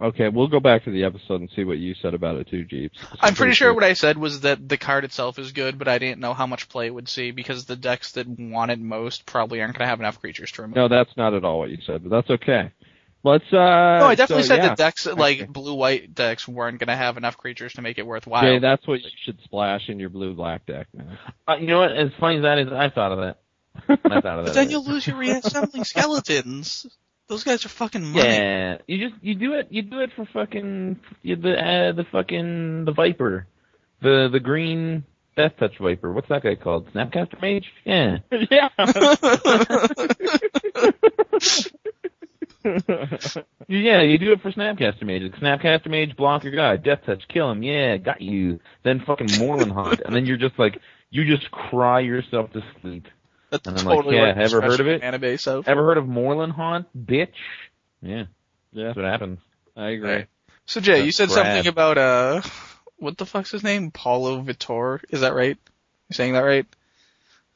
okay, we'll go back to the episode and see what you said about it too, Jeeps. I'm pretty sure what I said was that the card itself is good, but I didn't know how much play it would see because the decks that want it most probably aren't going to have enough creatures to remove. No, that's not at all what you said, but that's okay. Let's uh No, I definitely so, said yeah. that decks like Okay. blue white decks weren't going to have enough creatures to make it worthwhile. Jay, that's what you should splash in your blue black deck, man. Uh, you know what? As funny as that is, I thought of that. I thought of that. but then you'll lose your reassembling skeletons. Those guys are fucking money. Yeah, you just you do it. You do it for fucking you, the uh, the fucking the Viper, the the green Death Touch Viper. What's that guy called? Snapcaster Mage? Yeah. Yeah, you do it for Snapcaster Mage. Snapcaster Mage, block your guy. Death Touch, kill him. Yeah, got you. Then fucking Moorland Haunt, and then you're just like you just cry yourself to sleep. That's And I'm like, totally yeah, what ever heard of it? Mana base of. Ever heard of Moorland Haunt, bitch? Yeah, yeah, that's what happens. I agree. So Jay, you said crap. something about uh, what the fuck's his name? Paulo Vitor? Is that right? You saying that right?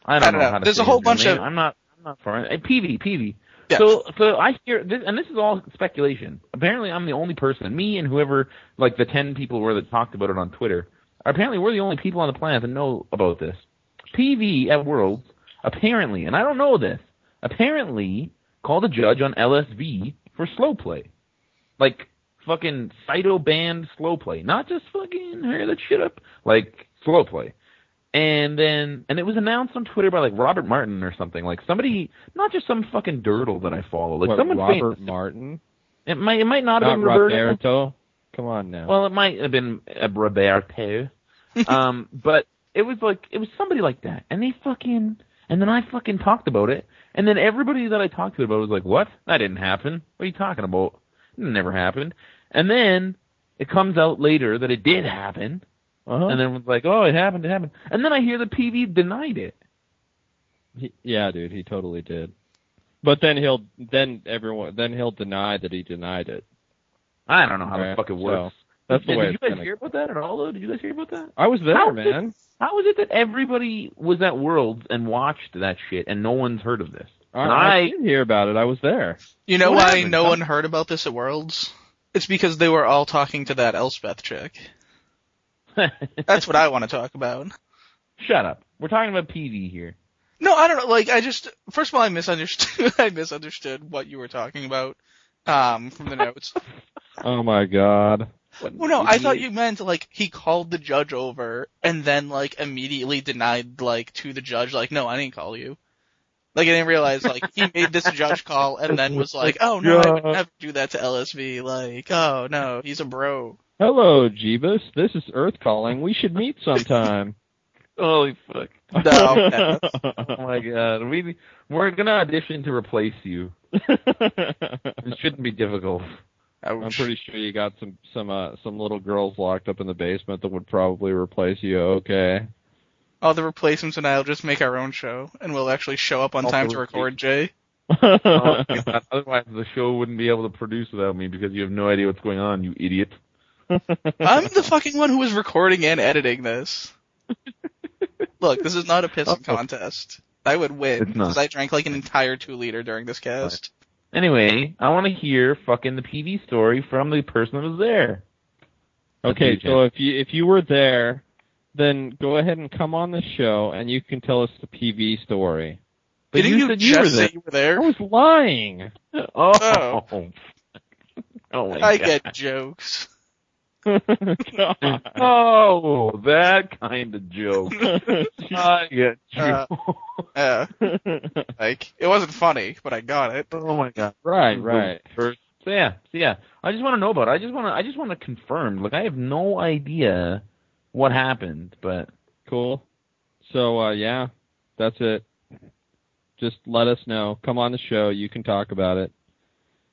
I don't, I don't know, know. how to There's say a whole bunch name. of- I'm not. I'm not for it. PV, PV. Yeah. So, so I hear this, and this is all speculation. Apparently, I'm the only person. Me and whoever, like the ten people were that talked about it on Twitter. Apparently, we're the only people on the planet that know about this. PV at Worlds, apparently, and I don't know this. Apparently, called a judge on LSV for slow play, like fucking Cyto banned slow play, not just fucking hurry that shit up, like slow play. And then, and it was announced on Twitter by like Robert Martin or something, like somebody, not just some fucking dirtle that I follow, like What, someone Robert famous. Martin, It might, it might not have been Roberto. Roberto. Come on now. Well, it might have been uh, Roberto. um, but it was like it was somebody like that, and they fucking, and then I fucking talked about it, and then everybody that I talked to about it was like, "What? That didn't happen. What are you talking about? It never happened." And then it comes out later that it did happen, uh-huh. and then it was like, "Oh, it happened. It happened." And then I hear the PV denied it. He, yeah, dude, he totally did. But then he'll then everyone then he'll deny that he denied it. I don't know how Right, the fuck it works. so, That's the Did way you it's guys gonna- hear about that at all? Though? Did you guys hear about that? I was there, How man. How is it that everybody was at Worlds and watched that shit and no one's heard of this? I, And I I- did hear about it. I was there. You know What why happened? no one heard about this at Worlds? It's because they were all talking to that Elspeth chick. That's what I want to talk about. Shut up. We're talking about PV here. No, I don't know. Like, I just first of all, I misunderstood. I misunderstood what you were talking about um, from the notes. Oh my god. Well, no, I thought you meant like he called the judge over and then like immediately denied like to the judge like, no, I didn't call you. Like I didn't realize like he made this judge call and then was like, oh no, I would never do that to LSV. Like, oh no, he's a bro. Hello, Jeebus. This is Earth calling. We should meet sometime. Holy fuck. No, Oh my god. We we're gonna audition to replace you. It shouldn't be difficult. I'm pretty sure you got some some uh some little girls locked up in the basement that would probably replace you. Okay. All the replacements and I'll just make our own show, and we'll actually show up on Also time to record Jay. Oh. Otherwise the show wouldn't be able to produce without me because you have no idea what's going on, you idiot. I'm the fucking one who was recording and editing this. Look, this is not a pissing Oh. contest. I would win It's not. because I drank like an entire two liter during this cast. Anyway, I want to hear fucking the PV story from the person that was there. Okay, DJ. so if you if you were there, then go ahead and come on the show and you can tell us the PV story. But Didn't you, said just you were say there. you were I there? was lying. Oh. Oh. oh my I God. get jokes. God. Oh, that kind of joke. I get you. Uh, Yeah, like it wasn't funny, but I got it. oh my god. right, right. First, so yeah, so yeah. I just want to know about it. I just want to. I just want to confirm. Like I have no idea what happened, but Cool. So uh yeah, that's it. Just let us know. Come on the show. You can talk about it.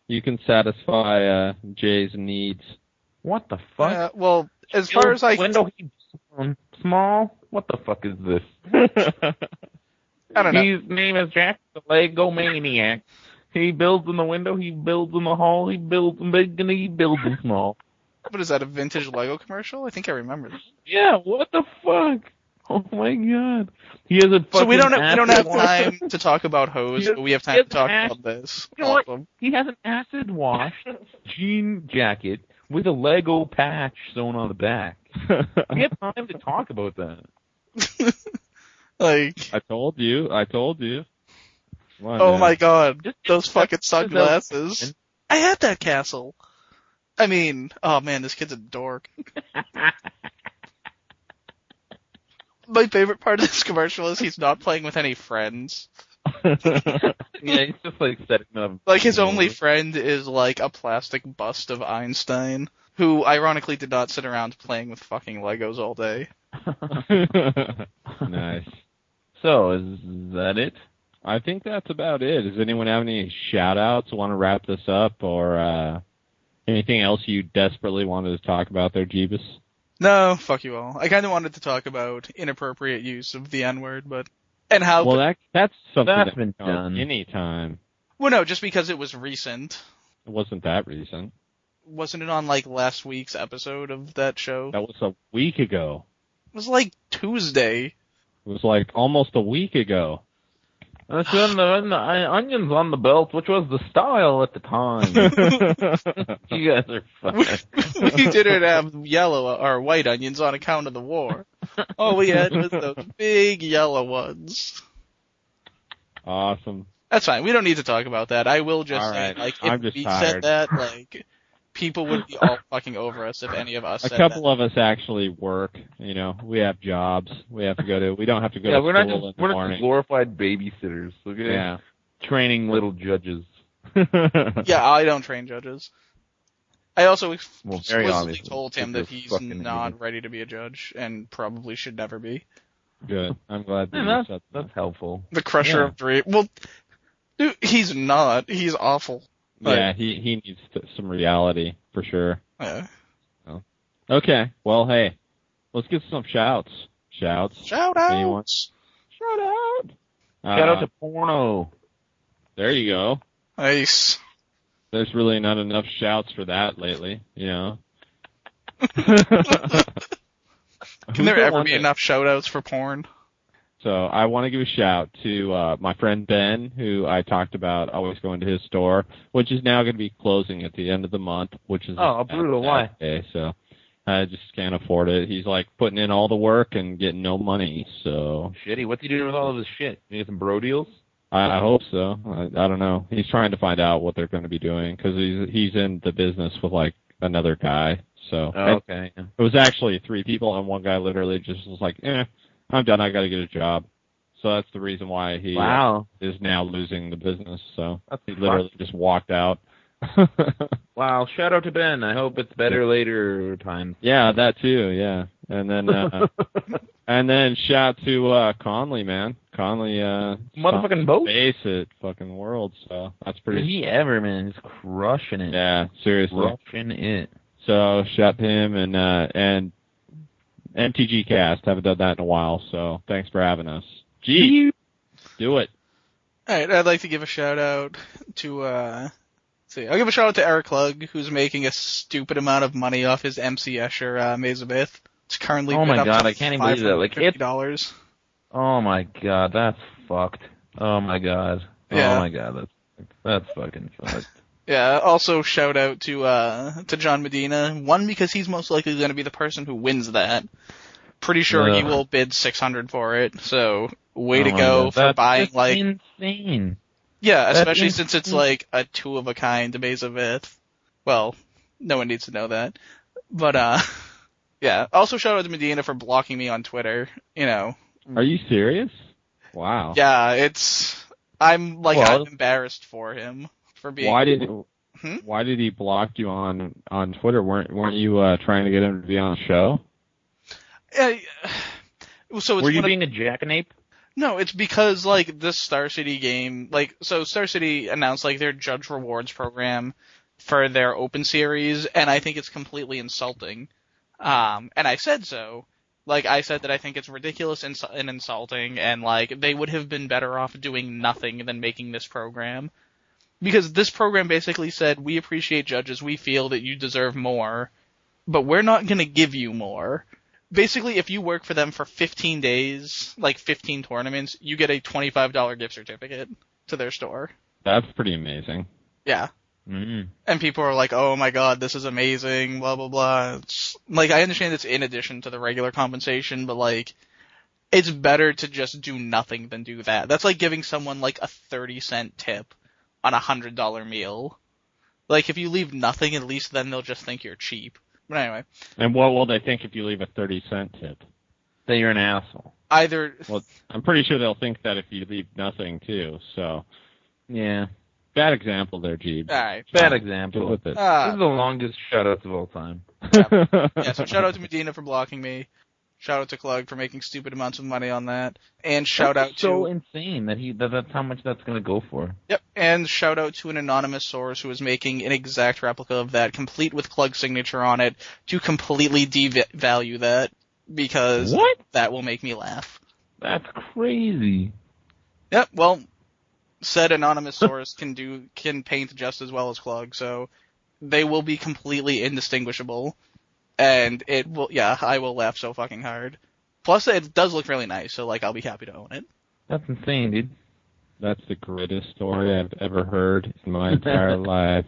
You can satisfy uh Jay's needs. What the fuck? Uh, well, as far as I, window he um, small. What the fuck is this? I don't know. His name is Jack the Lego Maniac. He builds in the window. He builds in the hall. He builds big and he builds them small. What is that? A vintage Lego commercial? I think I remember this. Yeah, what the fuck? Oh my god. He has a fucking So we don't have, we don't have time to talk about hose, but we have time to talk ash- about this. You know? Awesome. He has an acid washed jean jacket with a Lego patch sewn on the back. We have time to talk about that. Like, I told you. I told you. On, oh man. my god, Just- those fucking just- sunglasses. I had that castle. I mean, oh man, this kid's a dork. My favorite part of this commercial is he's not playing with any friends. Yeah, he's just like setting up. Like his only friend is like a plastic bust of Einstein, who ironically did not sit around playing with fucking Legos all day. nice. So, is that it? I think that's about it. Does anyone have any shout outs? Want to wrap this up or uh anything else you desperately wanted to talk about there, Jeebus? No, fuck you all. I kind of wanted to talk about inappropriate use of the N word, but and how Well, that that's something That's that been can come done. anytime. well no, just because it was recent. It wasn't that recent. Wasn't it on like last week's episode of that show? That was a week ago. It was like Tuesday. It was like almost a week ago. That's when the, when the uh, onions on the belt, which was the style at the time. you guys are we, fucking. we didn't have yellow or white onions on account of the war. All we had was those big yellow ones. awesome. That's fine. We don't need to talk about that. I will just All say, right. like, if I'm just we tired. said that, like, people would be all fucking over us if any of us A said couple that. of us actually work. You know, we have jobs. We have to go to. We don't have to go Yeah, to we're not school just in the we're not morning. just glorified babysitters. Okay? yeah. Training little judges. Yeah, I don't train judges. I also Well, explicitly very obviously, told him that he's not idiot. ready to be a judge and probably should never be. Good. I'm glad that Yeah, you that's said that's helpful. The crusher Yeah. of dream. Well, dude, he's not. He's awful. that. Yeah, he he needs to, some reality for sure. Yeah. Okay. Well, hey, let's get some shouts. Shouts. Shout out. Anyone? Shout out. Shout Uh, out to porno. There you go. Nice. There's really not enough shouts for that lately, you know. Can there ever be enough shout outs for porn? So I want to give a shout to uh, my friend Ben, who I talked about always going to his store, which is now going to be closing at the end of the month, which is Oh, brutal. Why? Okay, so I just can't afford it. He's like putting in all the work and getting no money, so Shitty. What's he doing with all of this shit? You get some bro deals? I, I hope so. I, I don't know. He's trying to find out what they're going to be doing because he's he's in the business with like another guy. So Oh, okay. it was actually three people, and one guy literally just was like, "Eh, I'm done. I got to get a job." So that's the reason why he Wow. is now losing the business. So That's he literally just walked out. Wow. Shout out to Ben. I hope it's better later times. yeah, that too. Yeah, And then, uh, and then shout to, uh, Conley, man. Conley, uh, Motherfucking boat. base it, fucking World, so that's Is pretty, he ever, man? He's crushing it. yeah, seriously. Crushing it. So shout to him and, uh, and MTG cast. Haven't done that in a while, so thanks for having us. Gee, do it. Alright, I'd like to give a shout out to, uh, let's see, I'll give a shout out to Eric Klug, who's making a stupid amount of money off his MC Escher, uh, Maze of Ith. It's currently Oh my God, I can't even believe that. Like, it- $550. Oh my god, that's fucked. Oh my god. Yeah. Oh my god, that's that's fucking fucked. Yeah, also shout out to, uh, to John Medina. One, because he's most likely going to be the person who wins that. Pretty sure he will bid 600 for it, so way Oh to go God, for that's buying like, insane. Yeah, that's especially since it's insane. like a two of a kind Maze of Ith. Well, no one needs to know that. But, uh, yeah. Also shout out to Medina for blocking me on Twitter, you know. Are you serious? Wow. Yeah, it's, I'm like, Well- I'm embarrassed for him for being, Why did Hmm? why did he block you on on Twitter? weren't weren't you uh, trying to get him to be on the show? Uh, so it's Were you one of- being a jackanape? No, it's because like this Star City game, like so Star City announced like their judge rewards program for their open series, and I think it's completely insulting. Um, and I said so. Like I said that I think it's ridiculous and, and insulting, and like they would have been better off doing nothing than making this program. Because this program basically said, we appreciate judges, we feel that you deserve more, but we're not gonna give you more basically if you work for them for 15 days, like 15 tournaments, you get a $25 gift certificate to their store. That's pretty amazing. Yeah. Mm. And people are like, oh my god, this is amazing, blah blah blah. It's, like, I understand it's in addition to the regular compensation, but like, it's better to just do nothing than do that. That's like giving someone like a 30 cent tip on a hundred dollar meal. Like, if you leave nothing, at least then they'll just think you're cheap. But anyway, And what will they think if you leave a thirty cent tip? That you're an asshole. either, Well, I'm pretty sure they'll think that if you leave nothing too. So Yeah. bad example there, Jeebs. alright. Bad Get example. with it. Uh, this is the longest shoutouts of all time. yeah, so shout out to Medina for blocking me. Shout out to Klug for making stupid amounts of money on that. And shout That's out so to so insane that he that, that's how much that's gonna go for. Yep, and shout out to an anonymous source who is making an exact replica of that, complete with Klug's signature on it, to completely devalue that because What? that will make me laugh. That's crazy. Yep, well, said anonymous source can do can paint just as well as Klug, so they will be completely indistinguishable, and it will. Yeah, I will laugh so fucking hard. Plus, it does look really nice, so like I'll be happy to own it. That's insane, dude. That's the greatest story I've ever heard in my entire life.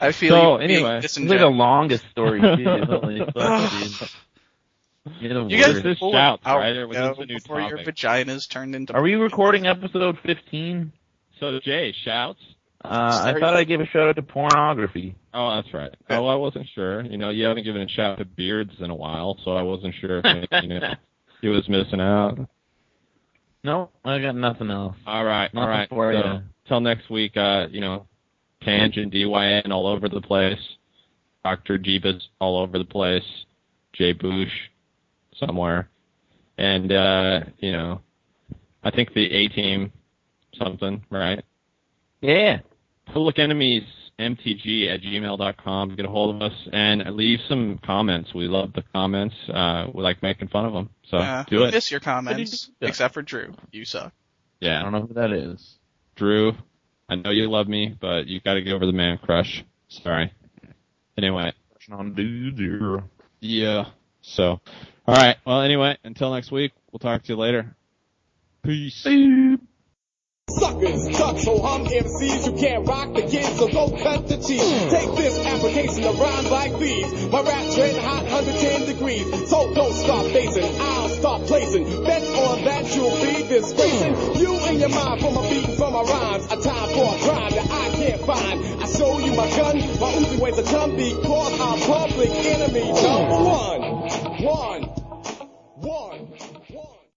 I feel So, you anyway, This is the longest story, too. Holy fuck, dude. You're the You guys worst. This pull out right? Or was now this a new before your topic? vaginas turned into. Are we recording episode 15? So Jay shouts. Uh, I thought I'd give a shout out to pornography. Oh, that's right. Oh, I wasn't sure. You know, you haven't given a shout to beards in a while, so I wasn't sure if you know, he was missing out. No, I got nothing else. All right, all Nothing right. for So, ya. till next week, uh, you know, Tangent, DYN all over the place. Dr. Jeebus all over the place. Jay Boosh somewhere. And, uh, you know, I think the A team something, right? Yeah. Public Enemies MTG at gmail.com. Get a hold of us and leave some comments. We love the comments. Uh, we like making fun of them. So Uh, do we it. Miss your comments, Yeah. except for Drew. You suck. Yeah, I don't know who that is. Drew, I know you love me, but you gotta get over the man crush. Sorry. Anyway. On dude, yeah. Yeah. So, alright. Well, anyway, until next week, we'll talk to you later. Peace. Suckers, suck, so hum MCs who can't rock the kids, so go cut the cheese. Take this application of rhymes like these. My rap trend hot 110 degrees. So don't stop facing, I'll stop placing. Bets on that you'll be disgracing. You and your mind from a beat from my rhymes. A time for a crime that I can't find. I show you my gun, my Uzi weighs a ton because I'm public enemy.